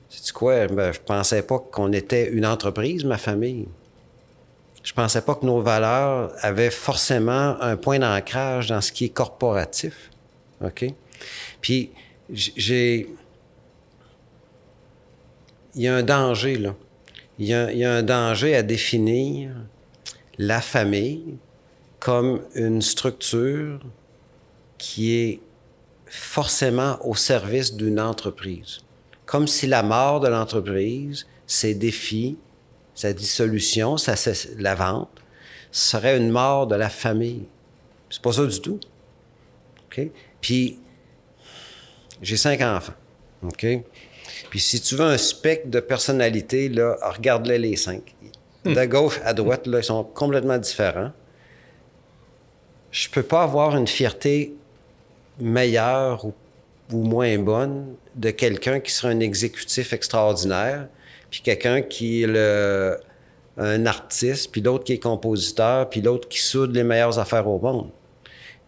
S1: c'est quoi? Ben, je pensais pas qu'on était une entreprise, ma famille je pensais pas que nos valeurs avaient forcément un point d'ancrage dans ce qui est corporatif. OK? Puis, j'ai. Il y a un danger, là. Il y, a, il y a un danger à définir la famille comme une structure qui est forcément au service d'une entreprise. Comme si la mort de l'entreprise, ses défis, sa dissolution, sa, la vente, serait une mort de la famille. C'est pas ça du tout. OK? Puis, j'ai cinq enfants. OK? Puis, si tu veux un spectre de personnalité, là, regarde-les les cinq. Hmm. De gauche à droite, là, ils sont complètement différents. Je peux pas avoir une fierté meilleure ou, ou moins bonne de quelqu'un qui serait un exécutif extraordinaire puis quelqu'un qui est un artiste, puis l'autre qui est compositeur, puis l'autre qui soude les meilleures affaires au monde.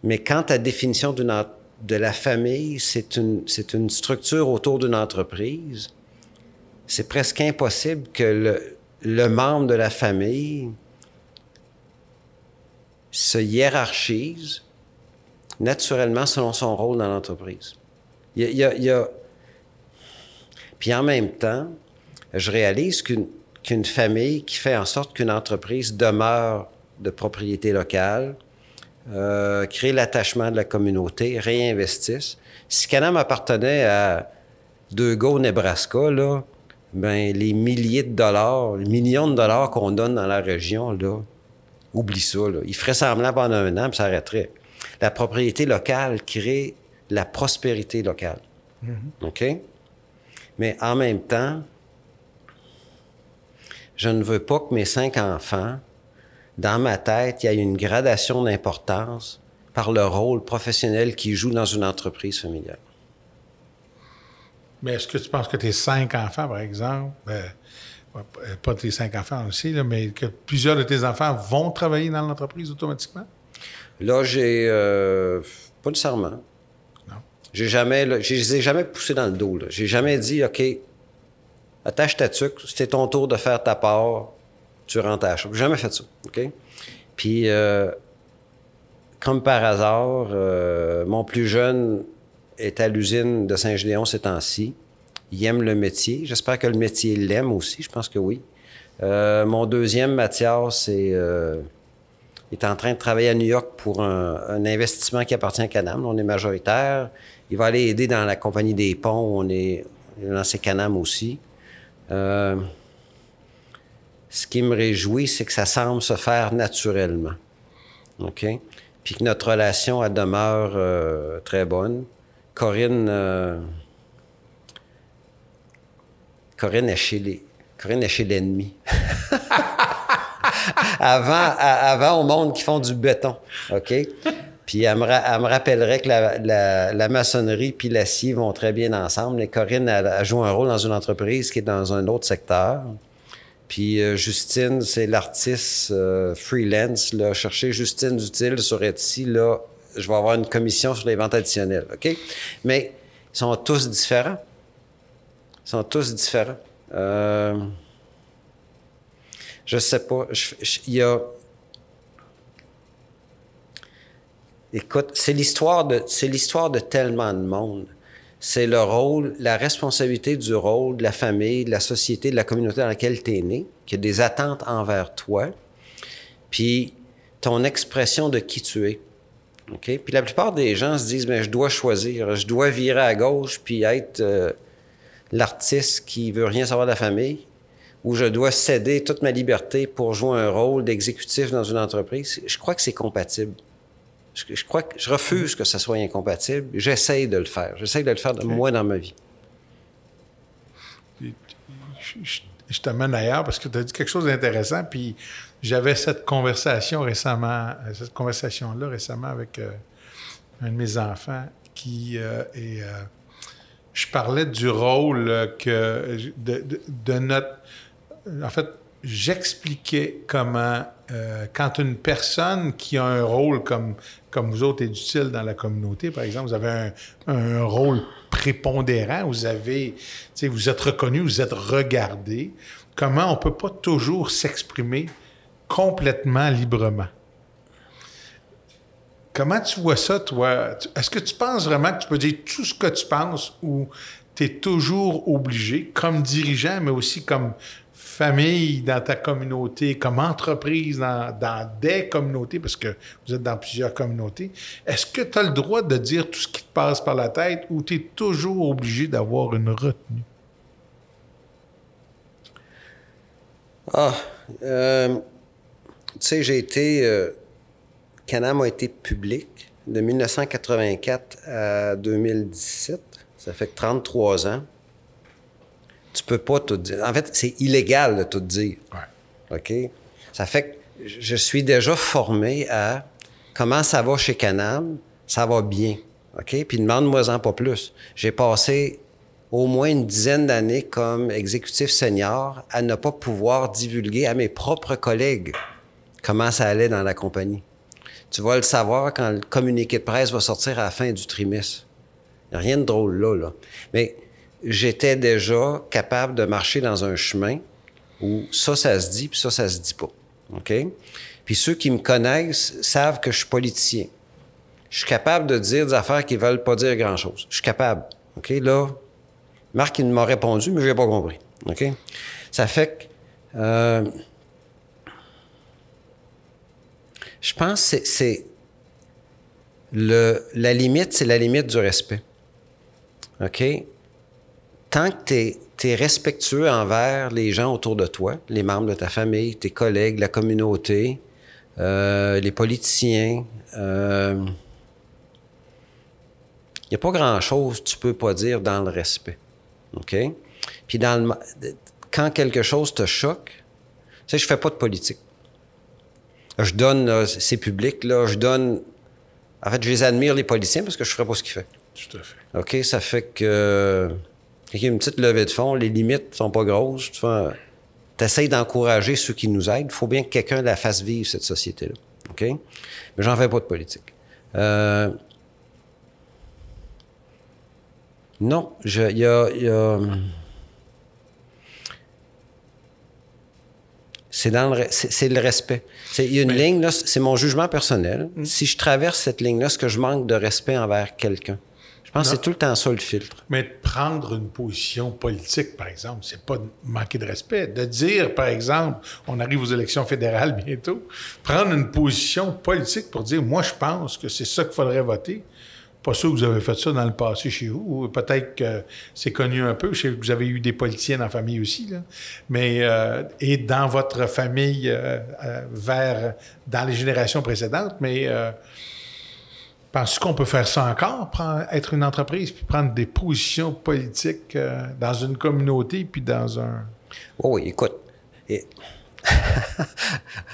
S1: Mais quand ta définition de la famille, c'est une, structure autour d'une entreprise, c'est presque impossible que le, membre de la famille se hiérarchise naturellement selon son rôle dans l'entreprise. Puis en même temps, je réalise qu'une famille qui fait en sorte qu'une entreprise demeure de propriété locale, euh, crée l'attachement de la communauté, réinvestisse. Si Canam appartenait à Deux Go, Nebraska, là, ben les milliers de dollars, les millions de dollars qu'on donne dans la région, là, oublie ça. Là. Il ferait semblant pendant un an, puis ça arrêterait. La propriété locale crée la prospérité locale. OK? Mais en même temps, je ne veux pas que mes cinq enfants, dans ma tête, il y ait une gradation d'importance par le rôle professionnel qu'ils jouent dans une entreprise familiale.
S3: Mais est-ce que tu penses que tes cinq enfants, par exemple, euh, pas tes cinq enfants aussi, mais que plusieurs de tes enfants vont travailler dans l'entreprise automatiquement?
S1: Là, j'ai. Euh, pas nécessairement. Non. J'ai jamais. Là, je les ai jamais poussés dans le dos. J'ai jamais dit, OK, attache ta tuque, c'était ton tour de faire ta part, tu rentres à la jamais fait ça. Puis, euh, comme par hasard, euh, mon plus jeune est à l'usine de Saint-Gédéon ces temps-ci. Il aime le métier. J'espère que le métier l'aime aussi. Je pense que oui. Euh, mon deuxième, Mathias, est, est en train de travailler à New York pour un, investissement qui appartient à Canam. On est majoritaire. Il va aller aider dans la compagnie des ponts. On est ces Canam aussi. Euh, ce qui me réjouit, c'est que ça semble se faire naturellement. OK? Puis que notre relation, elle demeure euh, très bonne. Corinne. Euh, Corinne est chez les. Corinne est chez l'ennemi. *laughs* avant, avant, au monde qui font du béton. OK? Puis elle me, rappellerait que la, maçonnerie puis l'acier vont très bien ensemble. Et Corinne, elle, joue un rôle dans une entreprise qui est dans un autre secteur. Puis euh, Justine, c'est l'artiste euh, freelance. Là. Chercher Justine Dutil sur Etsy, là, je vais avoir une commission sur les ventes additionnelles. OK? Mais ils sont tous différents. Ils sont tous différents. Euh, je sais pas. Il y a Écoute, c'est l'histoire de, c'est l'histoire de tellement de monde. C'est le rôle, la responsabilité du rôle de la famille, de la société, de la communauté dans laquelle tu es né, qui a des attentes envers toi, puis ton expression de qui tu es. Puis la plupart des gens se disent, mais je dois choisir, je dois virer à gauche puis être euh, l'artiste qui veut rien savoir de la famille, ou je dois céder toute ma liberté pour jouer un rôle d'exécutif dans une entreprise. Je crois que c'est compatible. Je, crois que je refuse que ça soit incompatible. J'essaye de le faire. J'essaye de le faire de moi dans ma vie.
S3: Je, t'amène ailleurs parce que tu as dit quelque chose d'intéressant. Puis j'avais cette conversation récemment, cette conversation-là récemment avec euh, un de mes enfants qui euh, est. Euh, je parlais du rôle que de notre. En fait, j'expliquais comment, euh, quand une personne qui a un rôle comme, comme vous autres est utile dans la communauté, par exemple, vous avez un, rôle prépondérant, vous avez, vous êtes reconnu, vous êtes regardé, comment on ne peut pas toujours s'exprimer complètement librement? Comment tu vois ça, toi? Est-ce que tu penses vraiment que tu peux dire tout ce que tu penses ou tu es toujours obligé, comme dirigeant, mais aussi comme famille dans ta communauté, comme entreprise dans, des communautés, parce que vous êtes dans plusieurs communautés, est-ce que tu as le droit de dire tout ce qui te passe par la tête ou tu es toujours obligé d'avoir une retenue?
S1: Ah, euh, tu sais, j'ai été. Euh, Canam a été public de 1984 à 2017. Ça fait 33 ans. Tu peux pas tout dire. En fait, c'est illégal de tout dire. OK? Ça fait que je suis déjà formé à comment ça va chez Canam, ça va bien. OK? Puis demande-moi-en pas plus. J'ai passé au moins une dizaine d'années comme exécutif senior à ne pas pouvoir divulguer à mes propres collègues comment ça allait dans la compagnie. Tu vas le savoir quand le communiqué de presse va sortir à la fin du trimestre. Rien de drôle là, là. Mais j'étais déjà capable de marcher dans un chemin où ça, ça se dit, puis ça, ça se dit pas. OK? Puis ceux qui me connaissent savent que je suis politicien. Je suis capable de dire des affaires qui veulent pas dire grand-chose. Je suis capable. OK? Là, Marc, il m'a répondu, mais je n'ai pas compris. OK? Ça fait que... Euh, je pense que c'est... La limite, c'est la limite du respect. OK? Tant que tu es respectueux envers les gens autour de toi, les membres de ta famille, tes collègues, la communauté, euh, les politiciens. Il n'y a pas grand-chose que tu peux pas dire dans le respect. OK? Puis dans le, quand quelque chose te choque, tu sais, je fais pas de politique. Je donne, c'est public, là, je donne. En fait, je les admire, les policiers, parce que je ferais pas ce qu'ils font.
S3: Tout à fait.
S1: OK, ça fait que. Il y a une petite levée de fond, les limites sont pas grosses. Tu essaies d'encourager ceux qui nous aident. Il faut bien que quelqu'un la fasse vivre, cette société-là. OK? Mais j'en fais pas de politique. Euh, non, il y a. Y a C'est dans le, c'est, le respect. Il y a une ligne, là, c'est mon jugement personnel. Mm. Si je traverse cette ligne-là, est-ce que je manque de respect envers quelqu'un? Je pense que c'est tout le temps ça le filtre.
S3: Mais prendre une position politique, par exemple, c'est pas manquer de respect. De dire, par exemple, on arrive aux élections fédérales bientôt, prendre une position politique pour dire, moi, je pense que c'est ça qu'il faudrait voter, pas sûr que vous avez fait ça dans le passé chez vous. Peut-être que c'est connu un peu. Je sais que vous avez eu des politiciens dans la famille aussi. Là. Mais, euh, et dans votre famille, euh, euh, vers, dans les générations précédentes. Mais euh, penses-tu qu'on peut faire ça encore, être une entreprise, puis prendre des positions politiques dans une communauté, puis dans un.
S1: Oh oui, écoute. *laughs*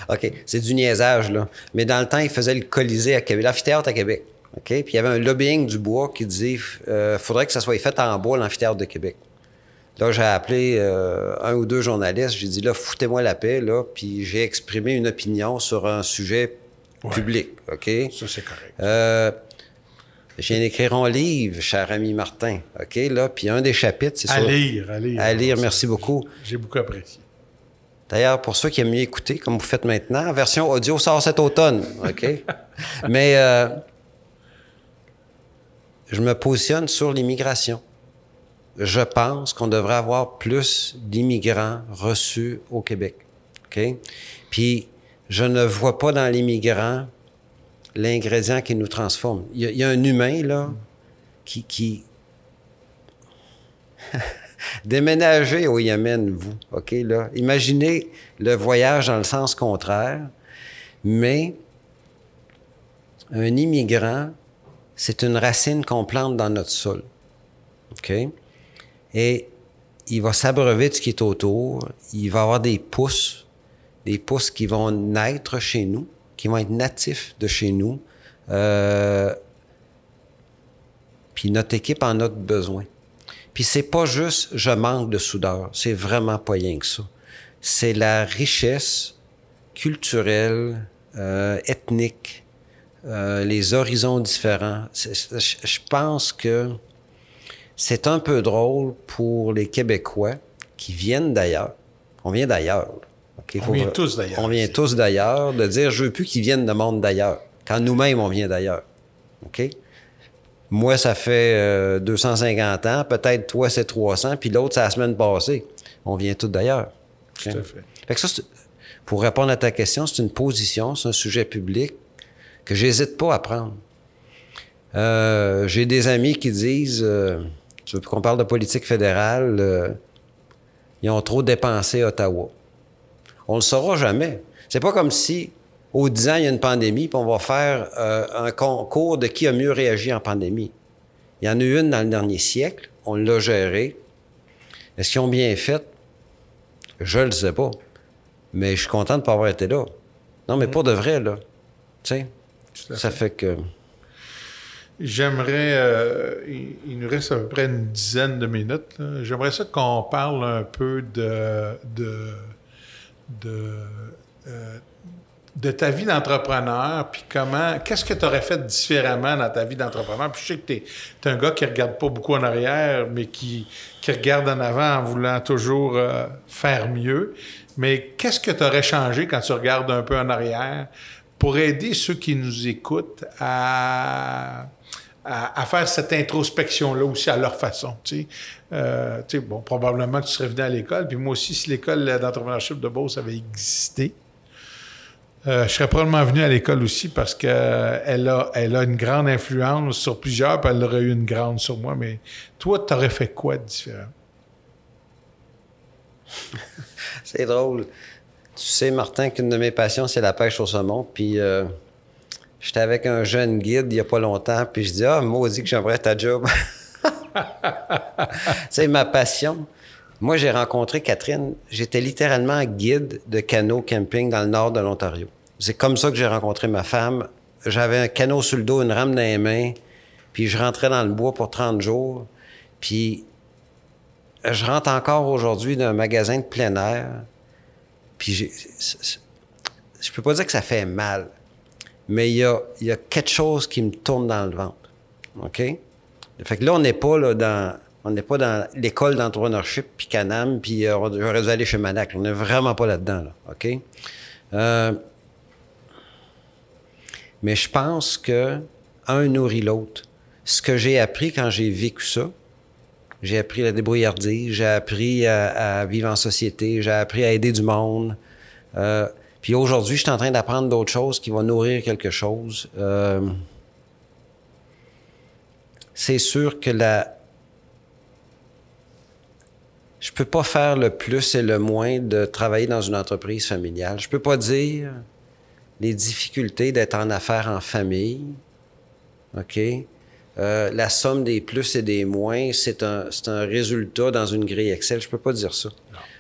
S1: OK, c'est du niaisage, là. Mais dans le temps, ils faisaient le Colisée à Québec, l'amphithéâtre à Québec. Puis il y avait un lobbying du bois qui disait euh, faudrait que ça soit fait en bois, l'amphithéâtre de Québec. Là, j'ai appelé euh, un ou deux journalistes, j'ai dit là, foutez-moi la paix, là, puis j'ai exprimé une opinion sur un sujet public. OK?
S3: Ça, c'est correct.
S1: Euh, je viens d'écrire un livre, cher ami Martin. OK, là, puis un des chapitres, c'est
S3: ça. À lire, à lire.
S1: À lire, merci beaucoup.
S3: J'ai beaucoup apprécié.
S1: D'ailleurs, pour ceux qui aiment mieux écouter, comme vous faites maintenant, version audio sort cet automne. OK? *laughs* Mais. Euh, je me positionne sur l'immigration. Je pense qu'on devrait avoir plus d'immigrants reçus au Québec. OK? Puis, je ne vois pas dans l'immigrant l'ingrédient qui nous transforme. Il y, a, un humain, là, qui... qui... *laughs* Déménagez au Yémen, vous, OK, là. Imaginez le voyage dans le sens contraire, mais un immigrant c'est une racine qu'on plante dans notre sol. OK? Et il va s'abreuver de ce qui est autour. Il va avoir des pousses, des pousses qui vont naître chez nous, qui vont être natifs de chez nous. Euh, puis notre équipe en a besoin. Puis c'est pas juste je manque de soudeur, c'est vraiment pas rien que ça. C'est la richesse culturelle, euh, ethnique, euh, les horizons différents. Je pense que c'est un peu drôle pour les Québécois qui viennent d'ailleurs. On vient d'ailleurs.
S3: On vient tous d'ailleurs.
S1: On vient tous d'ailleurs, de dire je veux plus qu'ils viennent de monde d'ailleurs, quand nous-mêmes on vient d'ailleurs. OK? Moi, ça fait 250 euh, ans, peut-être toi, c'est 300, puis l'autre, c'est la semaine passée. On vient tous d'ailleurs.
S3: Tout à fait.
S1: fait que ça, pour répondre à ta question, c'est une position, c'est un sujet public que j'hésite pas à prendre. Euh, j'ai des amis qui disent, euh, tu veux qu'on parle de politique fédérale, euh, ils ont trop dépensé Ottawa. On le saura jamais. C'est pas comme si, au 10 ans, il y a une pandémie, puis on va faire un concours de qui a mieux réagi en pandémie. Il y en a eu une dans le dernier siècle, on l'a gérée. Est-ce qu'ils ont bien fait? Je le sais pas. Mais je suis content de ne pas avoir été là. Non, mais mm. pas de vrai, là. Tu sais? Ça fait que.
S3: J'aimerais, euh, il, nous reste à peu près une dizaine de minutes. J'aimerais ça qu'on parle un peu de, de, de, euh, de ta vie d'entrepreneur, puis comment, qu'est-ce que tu aurais fait différemment dans ta vie d'entrepreneur? Puis je sais que tu es, un gars qui regarde pas beaucoup en arrière, mais qui, qui regarde en avant en voulant toujours euh, faire mieux. Mais qu'est-ce que tu aurais changé quand tu regardes un peu en arrière? pour aider ceux qui nous écoutent à, à, faire cette introspection-là aussi à leur façon. Tu sais. Euh, bon, probablement que tu serais venu à l'école. Puis moi aussi, si l'école d'entrepreneurship de Beauce avait existé, euh, je serais probablement venu à l'école aussi parce qu'elle a, elle a une grande influence sur plusieurs, puis elle aurait eu une grande sur moi. Mais toi, tu aurais fait quoi de différent? *laughs*
S1: c'est drôle. Tu sais, Martin, qu'une de mes passions, c'est la pêche au saumon. Puis euh, j'étais avec un jeune guide il n'y a pas longtemps, puis je dis Ah, maudit que j'aimerais ta job. *laughs* c'est ma passion. Moi, j'ai rencontré Catherine. J'étais littéralement guide de canot camping dans le nord de l'Ontario. C'est comme ça que j'ai rencontré ma femme. J'avais un canot sur le dos, une rame dans les mains, puis je rentrais dans le bois pour 30 jours. Puis je rentre encore aujourd'hui d'un magasin de plein air, puis je peux pas dire que ça fait mal, mais il y a, y a quelque chose qui me tourne dans le ventre. OK? Fait que là, on n'est pas là dans. On n'est pas dans l'école d'entrepreneurship, puis Canam, puis euh, j'aurais dû aller chez Manac. On n'est vraiment pas là-dedans, là. OK? Euh, mais je pense que un nourrit l'autre. Ce que j'ai appris quand j'ai vécu ça, j'ai appris la débrouillardise, j'ai appris à, vivre en société, j'ai appris à aider du monde. Euh, puis aujourd'hui, je suis en train d'apprendre d'autres choses qui vont nourrir quelque chose. Euh, c'est sûr que la... Je peux pas faire le plus et le moins de travailler dans une entreprise familiale. Je peux pas dire les difficultés d'être en affaires en famille. OK? Euh, la somme des plus et des moins, c'est un, un, résultat dans une grille Excel. Je peux pas dire ça.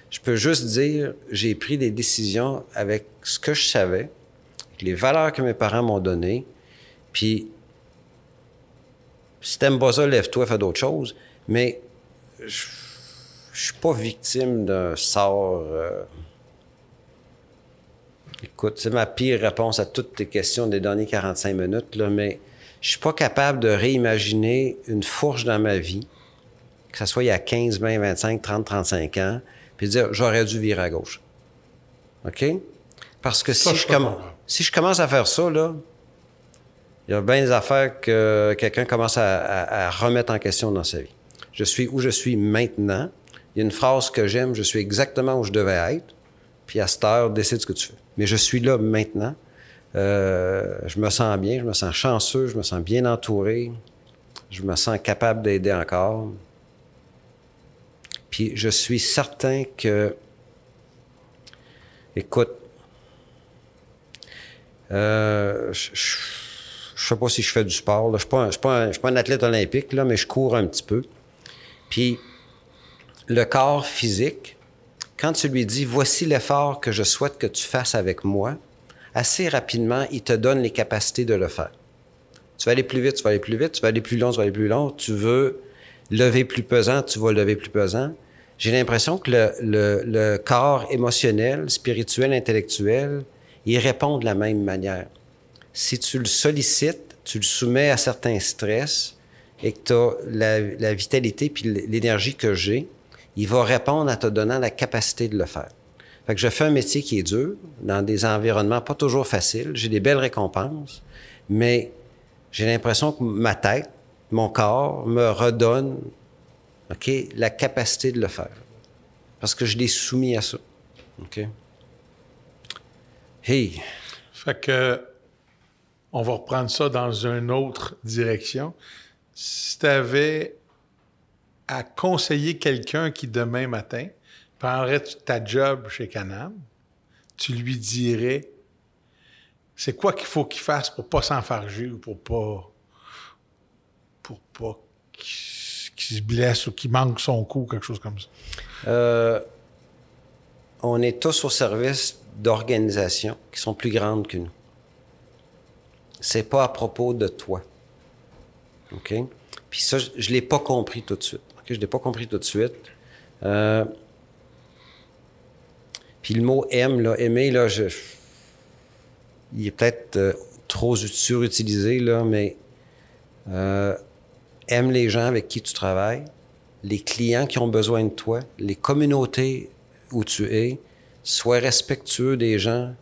S1: Je peux juste dire, j'ai pris des décisions avec ce que je savais, avec les valeurs que mes parents m'ont données, puis si t'aimes pas ça, lève-toi, fais d'autres choses. Mais je, je suis pas victime d'un sort. Euh, écoute, c'est ma pire réponse à toutes tes questions des dernières 45 minutes, mais je suis pas capable de réimaginer une fourche dans ma vie, que ce soit il y a 15, 20, 25, 30, 35 ans, puis dire j'aurais dû virer à gauche. OK? Parce que si, je commence, si je commence à faire ça, là, il y a bien des affaires que quelqu'un commence à, remettre en question dans sa vie. Je suis où je suis maintenant. Il y a une phrase que j'aime, je suis exactement où je devais être. Puis à cette heure, décide ce que tu fais. Mais je suis là maintenant. Euh, je me sens bien, je me sens chanceux, je me sens bien entouré, je me sens capable d'aider encore. Puis je suis certain que, écoute, euh, je, je, sais pas si je fais du sport, je ne suis, pas un athlète olympique, mais je cours un petit peu. Puis le corps physique, quand tu lui dis, voici l'effort que je souhaite que tu fasses avec moi, assez rapidement, il te donne les capacités de le faire. Tu vas aller plus vite, tu vas aller plus vite, tu vas aller plus long, tu vas aller plus long, tu veux lever plus pesant, tu vas lever plus pesant. J'ai l'impression que le, corps émotionnel, spirituel, intellectuel, il répond de la même manière. Si tu le sollicites, tu le soumets à certains stress et que tu la, la vitalité puis l'énergie que j'ai, il va répondre en te donnant la capacité de le faire. Fait que je fais un métier qui est dur, dans des environnements pas toujours faciles. J'ai des belles récompenses, mais j'ai l'impression que ma tête, mon corps me redonne OK, la capacité de le faire. Parce que je l'ai soumis à ça. OK? Hey!
S3: Fait que on va reprendre ça dans une autre direction. Si tu avais à conseiller quelqu'un qui demain matin prendrais ta job chez Canam, tu lui dirais c'est quoi qu'il faut qu'il fasse pour pas s'enfarger ou pour pas pour pas qu'il se blesse ou qu'il manque son coup, quelque chose comme ça?
S1: Euh, on est tous au service d'organisations qui sont plus grandes que nous. C'est pas à propos de toi. OK? Puis ça, je, ne l'ai pas compris tout de suite. OK? Je l'ai pas compris tout de suite. Euh, puis le mot aime, là, aimer, là, je, il est peut-être euh, trop surutilisé, là, mais aime les gens avec qui tu travailles, les clients qui ont besoin de toi, les communautés où tu es, sois respectueux des gens,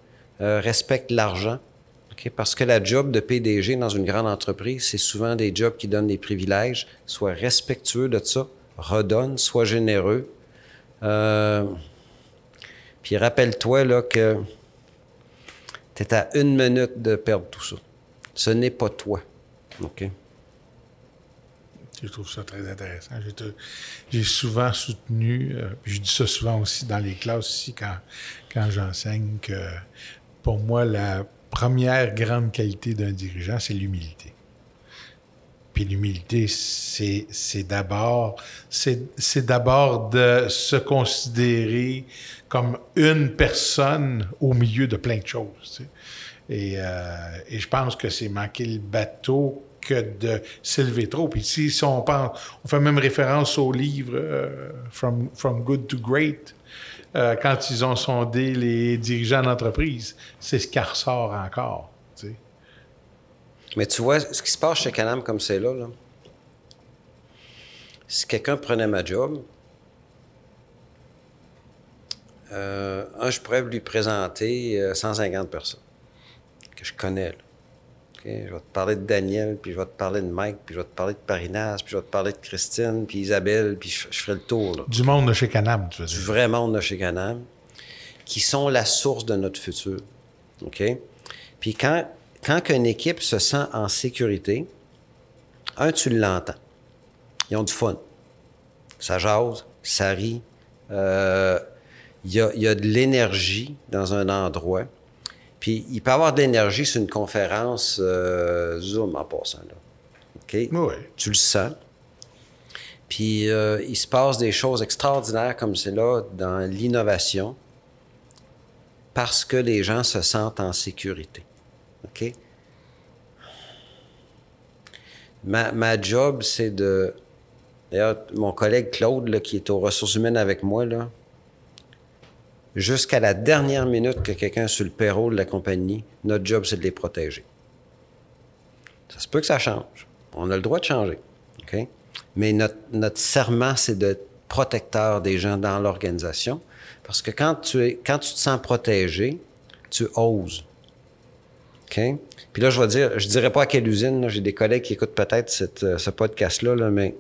S1: euh, respecte l'argent. Parce que la job de PDG dans une grande entreprise, c'est souvent des jobs qui donnent des privilèges. Sois respectueux de ça, redonne, sois généreux. Euh, puis rappelle-toi là, que tu es à une minute de perdre tout ça. Ce n'est pas toi. OK?
S3: Je trouve ça très intéressant. J'ai souvent soutenu, euh, je dis ça souvent aussi dans les classes aussi quand, quand j'enseigne, que pour moi, la première grande qualité d'un dirigeant, c'est l'humilité. Puis l'humilité, c'est d'abord c'est d'abord de se considérer comme une personne au milieu de plein de choses. Et, euh, et je pense que c'est manquer le bateau que de s'élever trop. Puis si, on pense, on fait même référence au livre euh, From, Good to Great, euh, quand ils ont sondé les dirigeants d'entreprise, c'est ce qui ressort encore.
S1: Mais tu vois, ce qui se passe chez Canam comme c'est là, si quelqu'un prenait ma job, euh, je pourrais lui présenter 150 personnes que je connais. Je vais te parler de Daniel, puis je vais te parler de Mike, puis je vais te parler de Parinas, puis je vais te parler de Christine, puis Isabelle, puis je, ferai le tour.
S3: Du monde de chez Canam, tu veux dire.
S1: Du vrai monde de chez Canam, qui sont la source de notre futur. OK? Puis quand, quand une équipe se sent en sécurité, un, tu l'entends. Ils ont du fun. Ça jase, ça rit. Euh, il y, a, y, a, de l'énergie dans un endroit. Puis il peut avoir de l'énergie sur une conférence euh, Zoom en passant. Là. OK?
S3: Oui.
S1: Tu le sens. Puis euh, il se passe des choses extraordinaires comme c'est là dans l'innovation parce que les gens se sentent en sécurité. OK? Ma, ma job, c'est de. D'ailleurs, mon collègue Claude, là, qui est aux ressources humaines avec moi, là, jusqu'à la dernière minute que quelqu'un sur le payroll de la compagnie, notre job, c'est de les protéger. Ça se peut que ça change. On a le droit de changer. Mais notre, serment, c'est d'être protecteur des gens dans l'organisation. Parce que quand tu, es, quand tu te sens protégé, tu oses. Puis là, je vais dire, je dirais pas à quelle usine, j'ai des collègues qui écoutent peut-être cette, ce podcast-là, là, mais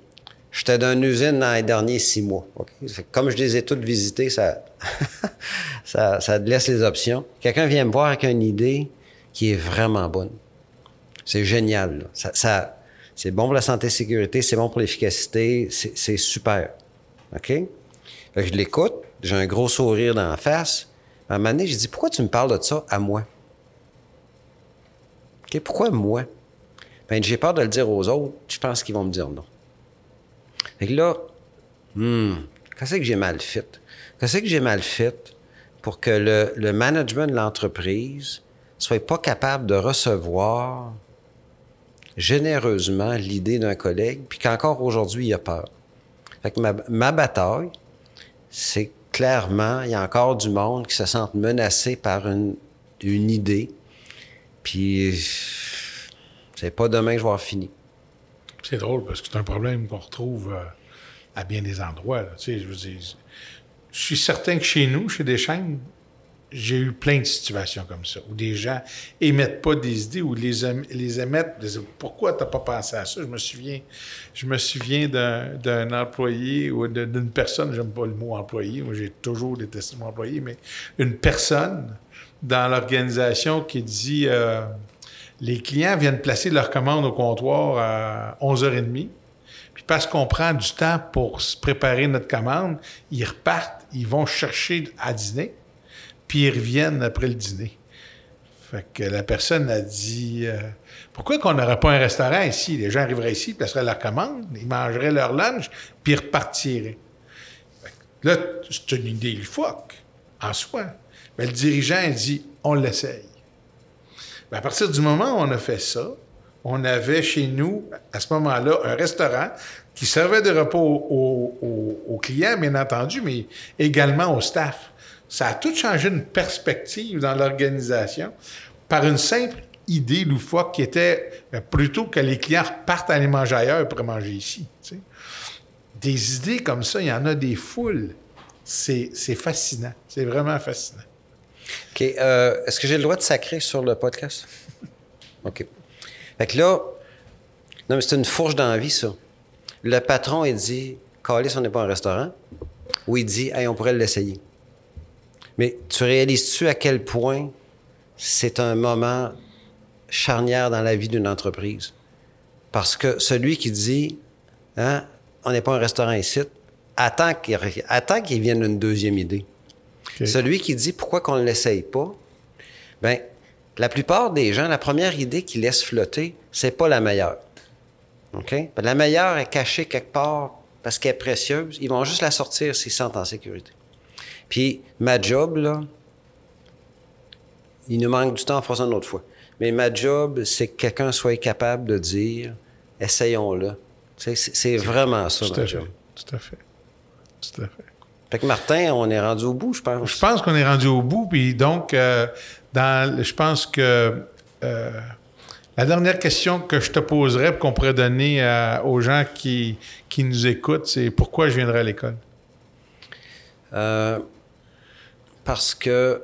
S1: J'étais dans une usine dans les derniers six mois. Comme je les ai toutes visitées, ça, *laughs* ça, ça te laisse les options. Quelqu'un vient me voir avec une idée qui est vraiment bonne. C'est génial. Ça, ça c'est bon pour la santé et sécurité, c'est bon pour l'efficacité, c'est super. OK? je l'écoute, j'ai un gros sourire dans la face. À un moment donné, je dis Pourquoi tu me parles de ça à moi? OK? Pourquoi moi? Ben, j'ai peur de le dire aux autres, je pense qu'ils vont me dire non. Fait que là, hmm, qu'est-ce que j'ai mal fait? Qu'est-ce que j'ai mal fait pour que le, le management de l'entreprise soit pas capable de recevoir généreusement l'idée d'un collègue, puis qu'encore aujourd'hui, il a peur? Fait que ma, ma bataille, c'est clairement, il y a encore du monde qui se sent menacé par une, une idée, puis c'est pas demain que je vais avoir fini.
S3: C'est drôle parce que c'est un problème qu'on retrouve euh, à bien des endroits. Tu sais, je, suis certain que chez nous, chez des chaînes, j'ai eu plein de situations comme ça, où des gens émettent pas des idées ou les, émettent. Pourquoi tu n'as pas pensé à ça? Je me souviens, je me souviens d'un employé ou d'une personne, j'aime pas le mot employé, moi j'ai toujours détesté mon employé, mais une personne dans l'organisation qui dit euh, les clients viennent placer leur commande au comptoir à 11h30. Puis parce qu'on prend du temps pour se préparer notre commande, ils repartent, ils vont chercher à dîner, puis ils reviennent après le dîner. Fait que la personne a dit euh, Pourquoi qu'on n'aurait pas un restaurant ici? Les gens arriveraient ici, placeraient leur commande, ils mangeraient leur lunch, puis ils repartiraient. là, c'est une idée loufoque, en soi. Mais le dirigeant dit On l'essaye. Ben, à partir du moment où on a fait ça, on avait chez nous, à ce moment-là, un restaurant qui servait de repas aux, clients, bien entendu, mais également au staff. Ça a tout changé une perspective dans l'organisation par une simple idée loufoque qui était ben, plutôt que les clients partent aller manger ailleurs pour manger ici. Des idées comme ça, il y en a des foules. C'est fascinant. C'est vraiment fascinant.
S1: OK. Euh, est-ce que j'ai le droit de sacrer sur le podcast? OK. Fait que là, non, mais c'est une fourche d'envie, ça. Le patron, il dit, Calis, on n'est pas un restaurant. Ou il dit, hey, on pourrait l'essayer. Mais tu réalises-tu à quel point c'est un moment charnière dans la vie d'une entreprise? Parce que celui qui dit, Hein? On n'est pas un restaurant ici. Attends qu'il vienne une deuxième idée. Celui qui dit pourquoi qu'on ne l'essaye pas, ben la plupart des gens, la première idée qu'ils laissent flotter, c'est pas la meilleure. OK? La meilleure est cachée quelque part parce qu'elle est précieuse. Ils vont juste la sortir s'ils se sentent en sécurité. Puis ma job, là, il nous manque du temps, on fera ça une autre fois. Mais ma job, c'est que quelqu'un soit capable de dire essayons-le. C'est c'est vraiment ça, ma job.
S3: fait. Tout à fait. Tout à fait.
S1: Fait que Martin, on est rendu au bout, je pense.
S3: Je pense qu'on est rendu au bout, puis donc, euh, dans, je pense que euh, la dernière question que je te poserais, qu'on pourrait donner à- aux gens qui, qui nous écoutent, c'est pourquoi je viendrai à l'école?
S1: Euh, parce que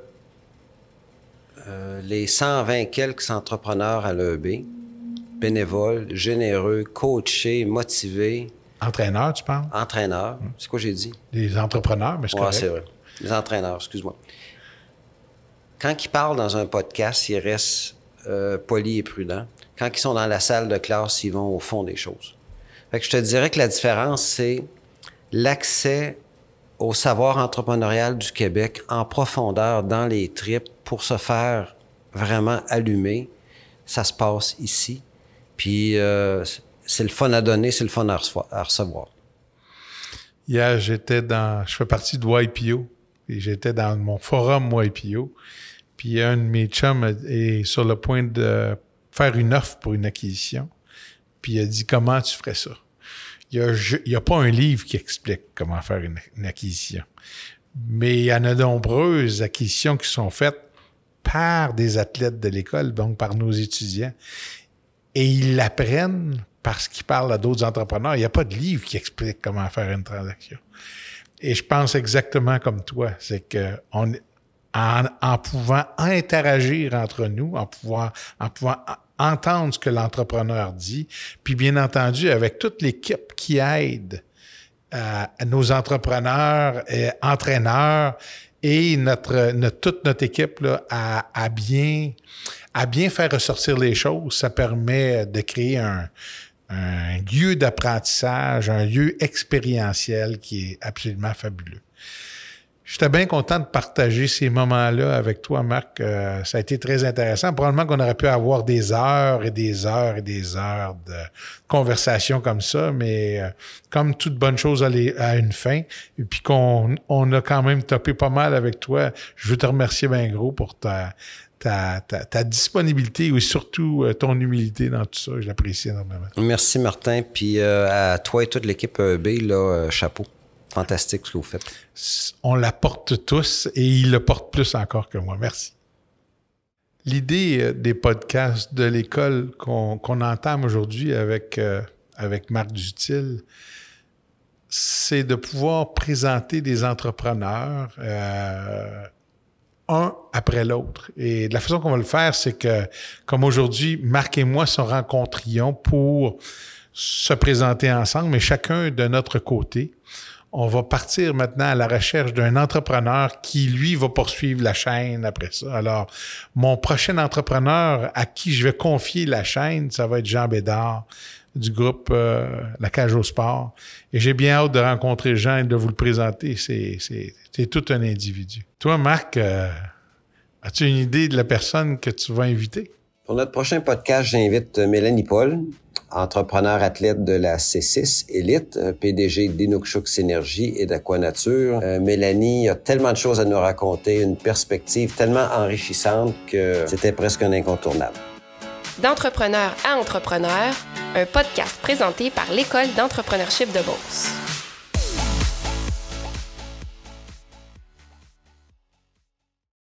S1: euh, les 120 quelques entrepreneurs à l'EB, bénévoles, généreux, coachés, motivés,
S3: Entraîneur, tu parles?
S1: entraîneurs, c'est quoi j'ai dit?
S3: Les entrepreneurs, mais
S1: Ouais,
S3: correct.
S1: c'est vrai. Les entraîneurs, excuse-moi. Quand ils parlent dans un podcast, ils restent euh, polis et prudents. Quand ils sont dans la salle de classe, ils vont au fond des choses. Fait que je te dirais que la différence, c'est l'accès au savoir entrepreneurial du Québec en profondeur dans les tripes pour se faire vraiment allumer. Ça se passe ici. Puis euh, c'est le fun à donner, c'est le fun à recevoir-.
S3: Hier, j'étais dans. Je fais partie de YPO. Et j'étais dans mon forum YPO. Puis un de mes chums est sur le point de faire une offre pour une acquisition. Puis il a dit comment tu ferais ça? Il n'y a pas un livre qui explique comment faire une, une acquisition. Mais il y en a de nombreuses acquisitions qui sont faites par des athlètes de l'école, donc par nos étudiants. Et ils l'apprennent parce qu'ils parlent à d'autres entrepreneurs. Il n'y a pas de livre qui explique comment faire une transaction. Et je pense exactement comme toi, c'est que on, en, pouvant interagir entre nous, en pouvant, en pouvant en- entendre ce que l'entrepreneur dit, puis bien entendu avec toute l'équipe qui aide euh, nos entrepreneurs, et entraîneurs et notre, toute notre équipe là, à bien à bien faire ressortir les choses, ça permet de créer un, un lieu d'apprentissage, un lieu expérientiel qui est absolument fabuleux. J'étais bien content de partager ces moments-là avec toi, Marc. Euh, ça a été très intéressant. Probablement qu'on aurait pu avoir des heures et des heures et des heures de conversation comme ça, mais euh, comme toute bonne chose a, une fin, et puis qu'on on a quand même topé pas mal avec toi, je veux te remercier bien gros pour ta, ta, ta, ta disponibilité et surtout euh, ton humilité dans tout ça. Je l'apprécie énormément.
S1: Merci Martin, puis euh, à toi et toute l'équipe EB, là, euh, chapeau. Fantastique ce que vous faites.
S3: on la porte tous et il le porte plus encore que moi. Merci. L'idée euh, des podcasts de l'école qu'on entame aujourd'hui avec, euh, avec Marc Dutil, c'est de pouvoir présenter des entrepreneurs euh, un après l'autre. Et la façon qu'on va le faire, c'est que, comme aujourd'hui, Marc et moi se rencontrions pour se présenter ensemble, mais chacun de notre côté. On va partir maintenant à la recherche d'un entrepreneur qui, lui, va poursuivre la chaîne après ça. Alors, mon prochain entrepreneur à qui je vais confier la chaîne, ça va être Jean Bédard du groupe euh, La Cage au Sport. Et j'ai bien hâte de rencontrer Jean et de vous le présenter. C'est, tout un individu. Toi, Marc, euh, as-tu une idée de la personne que tu vas inviter?
S1: Pour notre prochain podcast, j'invite euh, Mélanie Paul, entrepreneur athlète de la C6 Elite, PDG d'Inukshuk Synergie et d'Aquanature. Mélanie a tellement de choses à nous raconter, une perspective tellement enrichissante que c'était presque un incontournable.
S2: D'entrepreneur à entrepreneur, un podcast présenté par l'École d'entrepreneurship de Beauce.